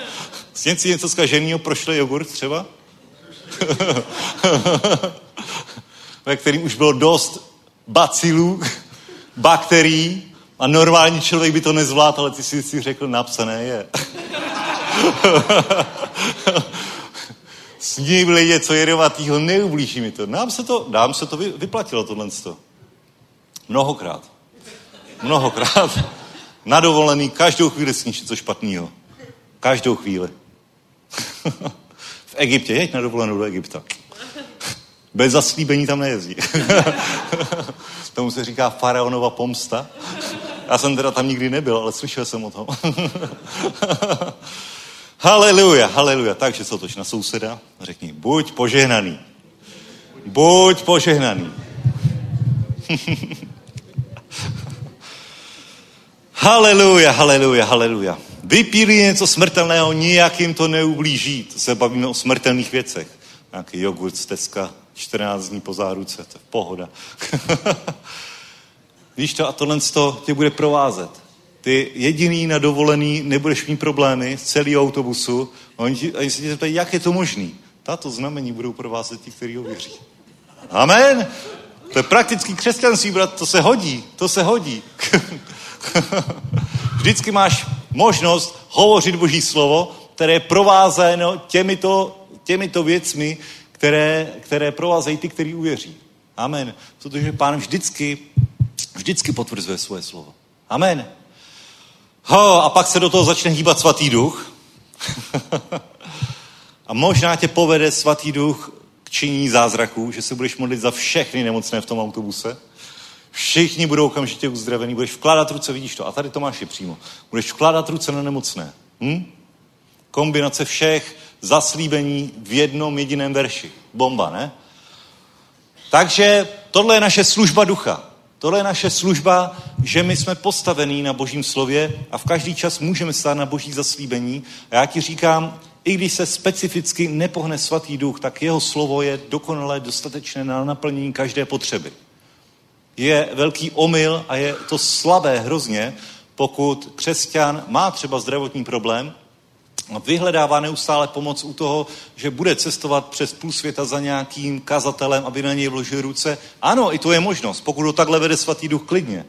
Sněd si něco zkaženýho, prošle jogurt třeba? ve kterým už bylo dost bacilů, bakterií a normální člověk by to nezvládl, ale ty si si řekl, napsané je. Sním něco jedovatýho, neublíží mi to. Nám se to, nám se to vyplatilo tohle. Mnohokrát. Mnohokrát. Na dovolený každou chvíli sníš něco špatného. Každou chvíli. Egyptě, jeď na dovolenou do Egypta. Bez zaslíbení tam nejezdí. Tomu se říká faraonova pomsta. Já jsem teda tam nikdy nebyl, ale slyšel jsem o tom. Haleluja, haleluja. Takže se toč na souseda řekni, buď požehnaný. Buď požehnaný. haleluja, haleluja, haleluja. Vypíli něco smrtelného, nijak jim to neublíží. To se bavíme o smrtelných věcech. Nějaký jogurt z Teska, 14 dní po záruce, to je pohoda. Víš to, a tohle tě bude provázet. Ty jediný na dovolený nebudeš mít problémy z celého autobusu. A oni, ti, oni se tě zeptají, jak je to možný. Tato znamení budou provázet ti, kteří ho věří. Amen. To je praktický křesťanství, brat, to se hodí, to se hodí. Vždycky máš možnost hovořit Boží slovo, které je provázeno těmito, těmito věcmi, které, které provázejí ty, kteří uvěří. Amen. Protože pán vždycky, vždycky potvrzuje svoje slovo. Amen. Ho, a pak se do toho začne hýbat svatý duch. a možná tě povede svatý duch k činění zázraků, že se budeš modlit za všechny nemocné v tom autobuse. Všichni budou okamžitě uzdravení, budeš vkládat ruce, vidíš to. A tady to máš je přímo. Budeš vkládat ruce na nemocné. Hm? Kombinace všech zaslíbení v jednom jediném verši. Bomba, ne? Takže tohle je naše služba ducha. Tohle je naše služba, že my jsme postavení na božím slově a v každý čas můžeme stát na boží zaslíbení. A já ti říkám, i když se specificky nepohne svatý duch, tak jeho slovo je dokonale dostatečné na naplnění každé potřeby. Je velký omyl a je to slabé hrozně, pokud křesťan má třeba zdravotní problém vyhledává neustále pomoc u toho, že bude cestovat přes půl světa za nějakým kazatelem, aby na něj vložil ruce. Ano, i to je možnost, pokud ho takhle vede svatý duch klidně.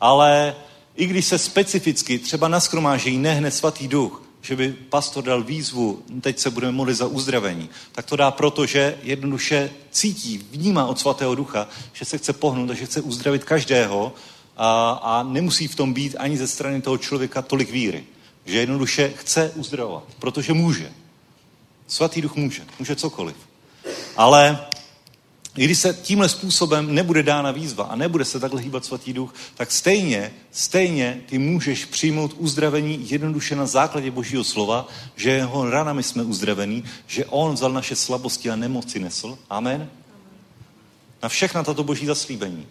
Ale i když se specificky třeba na skromážení nehne svatý duch, že by pastor dal výzvu, teď se budeme modlit za uzdravení, tak to dá proto, že jednoduše cítí, vnímá od svatého ducha, že se chce pohnout a že chce uzdravit každého a, a nemusí v tom být ani ze strany toho člověka tolik víry že jednoduše chce uzdravovat, protože může. Svatý duch může, může cokoliv. Ale i když se tímhle způsobem nebude dána výzva a nebude se takhle hýbat svatý duch, tak stejně, stejně ty můžeš přijmout uzdravení jednoduše na základě božího slova, že jeho ranami jsme uzdravení, že on vzal naše slabosti a nemoci nesl. Amen. Na všechna tato boží zaslíbení.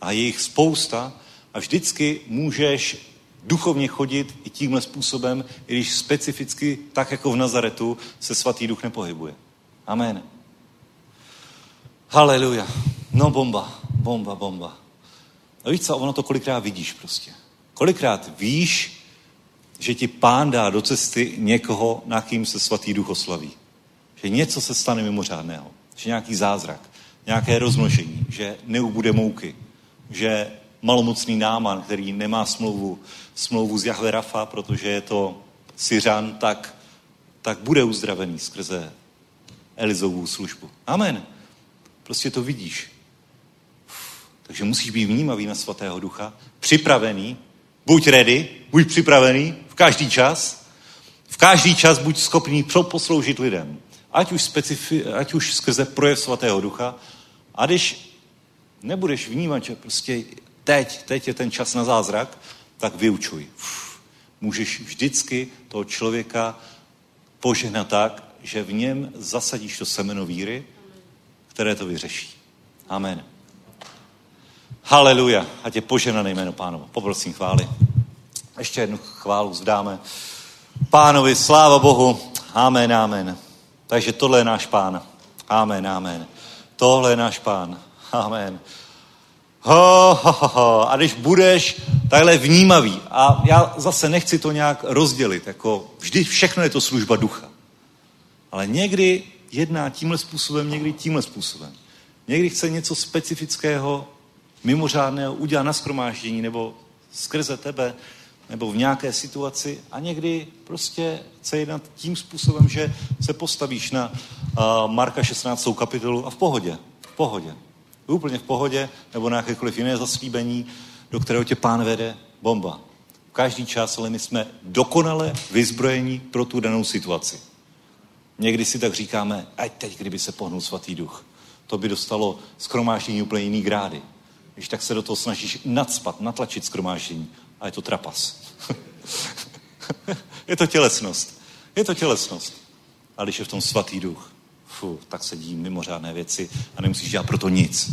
A je jich spousta a vždycky můžeš duchovně chodit i tímhle způsobem, i když specificky, tak jako v Nazaretu, se svatý duch nepohybuje. Amen. Haleluja. No bomba, bomba, bomba. A víš co, ono to kolikrát vidíš prostě. Kolikrát víš, že ti pán dá do cesty někoho, na kým se svatý duch oslaví. Že něco se stane mimořádného. Že nějaký zázrak, nějaké rozmnožení, že neubude mouky, že malomocný náman, který nemá smlouvu, smlouvu z Jahve Rafa, protože je to Syřan, tak, tak bude uzdravený skrze Elizovu službu. Amen. Prostě to vidíš. Takže musíš být vnímavý na svatého ducha, připravený, buď ready, buď připravený v každý čas, v každý čas buď schopný posloužit lidem. Ať už, specifi- ať už skrze projev svatého ducha, a když nebudeš vnímat, že prostě teď, teď je ten čas na zázrak, tak vyučuj. Můžeš vždycky toho člověka požehnat tak, že v něm zasadíš to semeno víry, které to vyřeší. Amen. Haleluja. A tě poženané jméno pánovo. Poprosím chvály. Ještě jednu chválu vzdáme. Pánovi, sláva Bohu. Amen, amen. Takže tohle je náš pán. Amen, amen. Tohle je náš pán. Amen. Ho, ho, ho, ho. A když budeš takhle vnímavý, a já zase nechci to nějak rozdělit, jako vždy všechno je to služba ducha. Ale někdy jedná tímhle způsobem, někdy tímhle způsobem. Někdy chce něco specifického, mimořádného udělat na skromáždění nebo skrze tebe, nebo v nějaké situaci a někdy prostě chce jednat tím způsobem, že se postavíš na uh, Marka 16. kapitolu a v pohodě, v pohodě úplně v pohodě, nebo na jakékoliv jiné zaslíbení, do kterého tě pán vede, bomba. V každý čas, ale my jsme dokonale vyzbrojení pro tu danou situaci. Někdy si tak říkáme, ať teď, kdyby se pohnul svatý duch. To by dostalo skromáždění úplně jiný grády. Když tak se do toho snažíš nadspat, natlačit skromáždění. A je to trapas. je to tělesnost. Je to tělesnost. A když je v tom svatý duch, fu, tak se dí mimořádné věci a nemusíš dělat proto nic.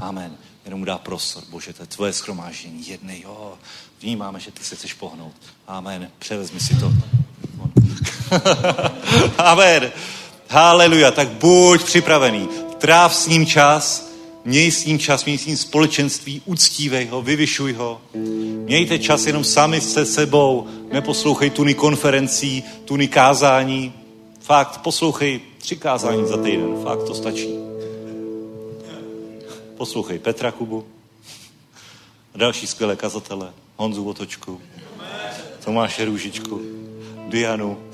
Amen. Jenom mu dá prostor. Bože, to je tvoje schromáždění. Jednej, jo. Vnímáme, že ty se chceš pohnout. Amen. Převezmi si to. Amen. Haleluja. Tak buď připravený. Tráv s ním čas. Měj s ním čas, měj s ním společenství, uctívej ho, vyvyšuj ho. Mějte čas jenom sami se sebou, neposlouchej tuny konferencí, tuny kázání. Fakt, poslouchej tři kázání za týden, fakt to stačí. Poslouchej Petra Kubu další skvělé kazatele, Honzu Otočku, Tomáše Růžičku, Dianu.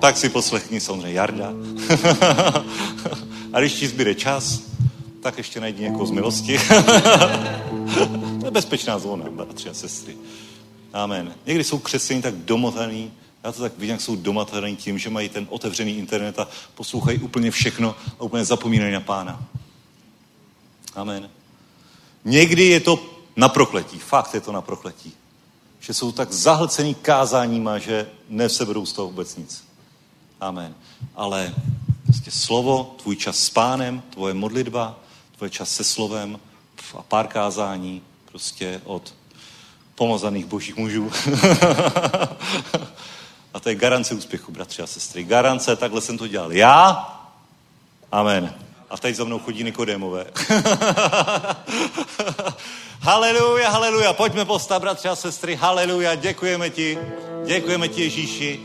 tak si poslechni samozřejmě Jarda. a když ti zbyde čas, tak ještě najdi někoho z milosti. to je bezpečná zóna, bratři a sestry. Amen. Někdy jsou křesťané tak domotaný, já to tak vidím, jak jsou domotaný tím, že mají ten otevřený internet a poslouchají úplně všechno a úplně zapomínají na pána. Amen. Někdy je to na prokletí, fakt je to na prokletí. Že jsou tak zahlcený kázáníma, že neseberou z toho vůbec nic. Amen. Ale prostě slovo, tvůj čas s pánem, tvoje modlitba, tvoje čas se slovem a pár kázání prostě od pomazaných božích mužů. a to je garance úspěchu, bratři a sestry. Garance, takhle jsem to dělal já. Amen. A teď za mnou chodí Nikodémové. haleluja, haleluja. Pojďme postav, bratři a sestry. Haleluja, děkujeme ti. Děkujeme ti, Ježíši.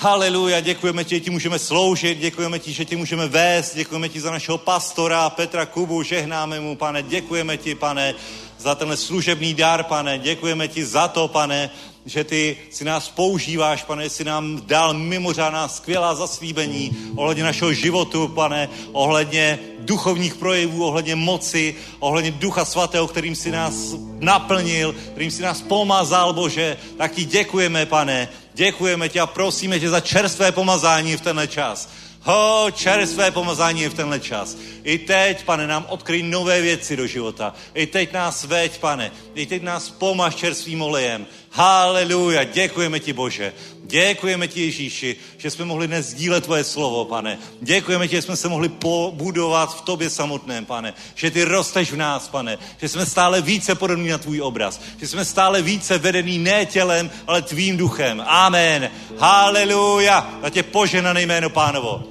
Haleluja, děkujeme ti, že ti můžeme sloužit, děkujeme ti, že ti můžeme vést, děkujeme ti za našeho pastora Petra Kubu, žehnáme mu, pane, děkujeme ti, pane, za tenhle služebný dar, pane, děkujeme ti za to, pane, že ty si nás používáš, pane, si nám dal mimořádná skvělá zaslíbení ohledně našeho životu, pane, ohledně duchovních projevů, ohledně moci, ohledně ducha svatého, kterým si nás naplnil, kterým si nás pomazal, Bože, tak ti děkujeme, pane, děkujeme ti a prosíme tě za čerstvé pomazání v tenhle čas. Ho, čerstvé pomazání je v tenhle čas. I teď, pane, nám odkryj nové věci do života. I teď nás veď, pane. I teď nás pomaž čerstvým olejem. Haleluja, děkujeme ti, Bože. Děkujeme ti, Ježíši, že jsme mohli dnes sdílet tvoje slovo, pane. Děkujeme ti, že jsme se mohli pobudovat v tobě samotném, pane. Že ty rosteš v nás, pane. Že jsme stále více podobní na tvůj obraz. Že jsme stále více vedený ne tělem, ale tvým duchem. Amen. Haleluja. A tě poženané jméno pánovo.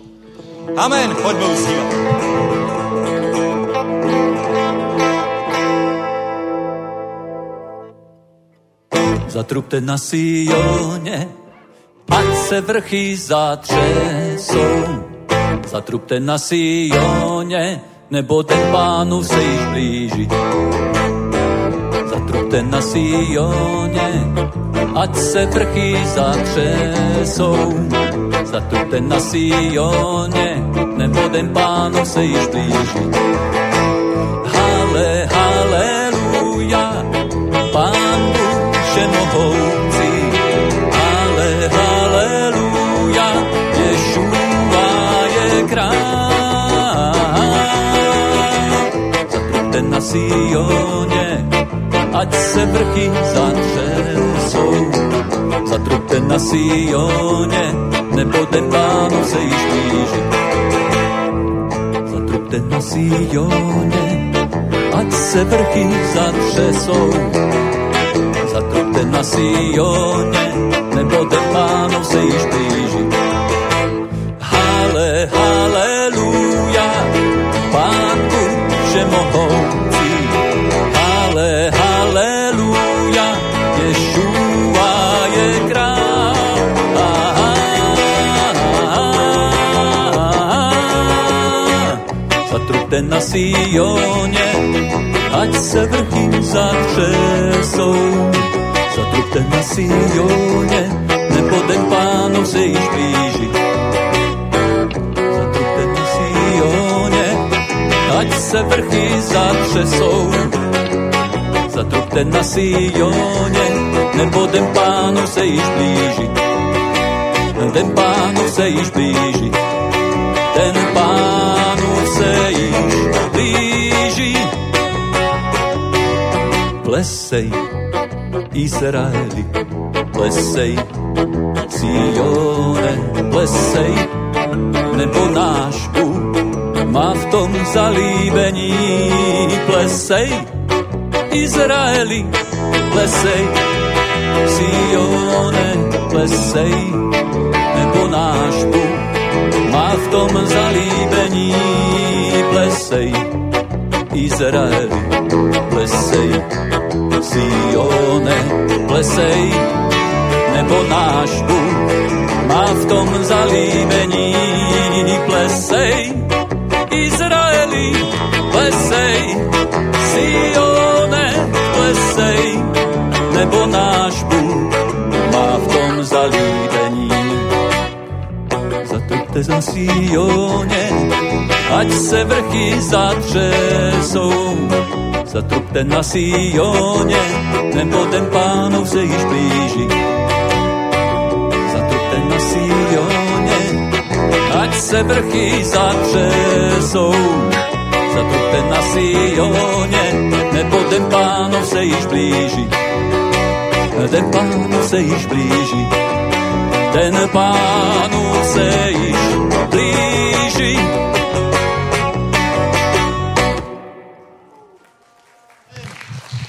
Amen. Pojďme usívat. Zatrubte na Sioně, ať se vrchy zatřesou. Zatrubte na Sioně, nebo ten pánu se již blíží. Zatrubte na Sioně, ať se vrchy zatřesou. Zatrubte na Sioně, nebo ten pánu se již blíží. Hale, haleluja, Sioně, ať se vrchy zatřesou. Zatrubte na Sioně, ten pánu se již blíží. Zatrubte na Sioně, ať se vrchy zatřesou. Zatrubte na Sioně, ten pánu se již blíží. Hale, haleluja, pán Bůh všemohoucí. Zatrubte na Sioně, ať se vrchy zatřesou. Zatrubte na Sioně, nebo den pánu se již blíží. Zatrubte na Sioně, ať se vrchy zatřesou. Zatrubte na Sioně, nebo den pánu se již blíží. Den pánu se již blíží. Den pánu se již blíží. Plesej, Izraeli, plesej, Sione, plesej, nebo náš má v tom zalíbení, plesej, Izraeli, plesej, Sione, plesej, nebo náš Bůh má v tom zalíbení, plesej, Izraeli, plesej, Sione, plesej, nebo náš Bůh má v tom zalíbení, plesej, Izraeli, plesej, Sione, plesej, nebo náš Bůh má v tom zalíbení. Zatupte za Sioně, ať se vrchy zatřesou. Zatupte na Sioně, nebo ten pánov se již blíží. Zatupte na Sioně, ať se vrchy zatřesou. Zatupte na Sioně, nebo ten pánov se již blíží. Ten pánov se již blíží. Ten pánov se již blíží.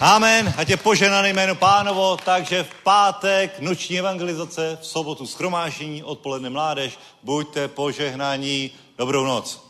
Amen. Ať je poženané jméno pánovo, takže v pátek noční evangelizace, v sobotu schromáždění, odpoledne mládež. Buďte požehnaní. Dobrou noc.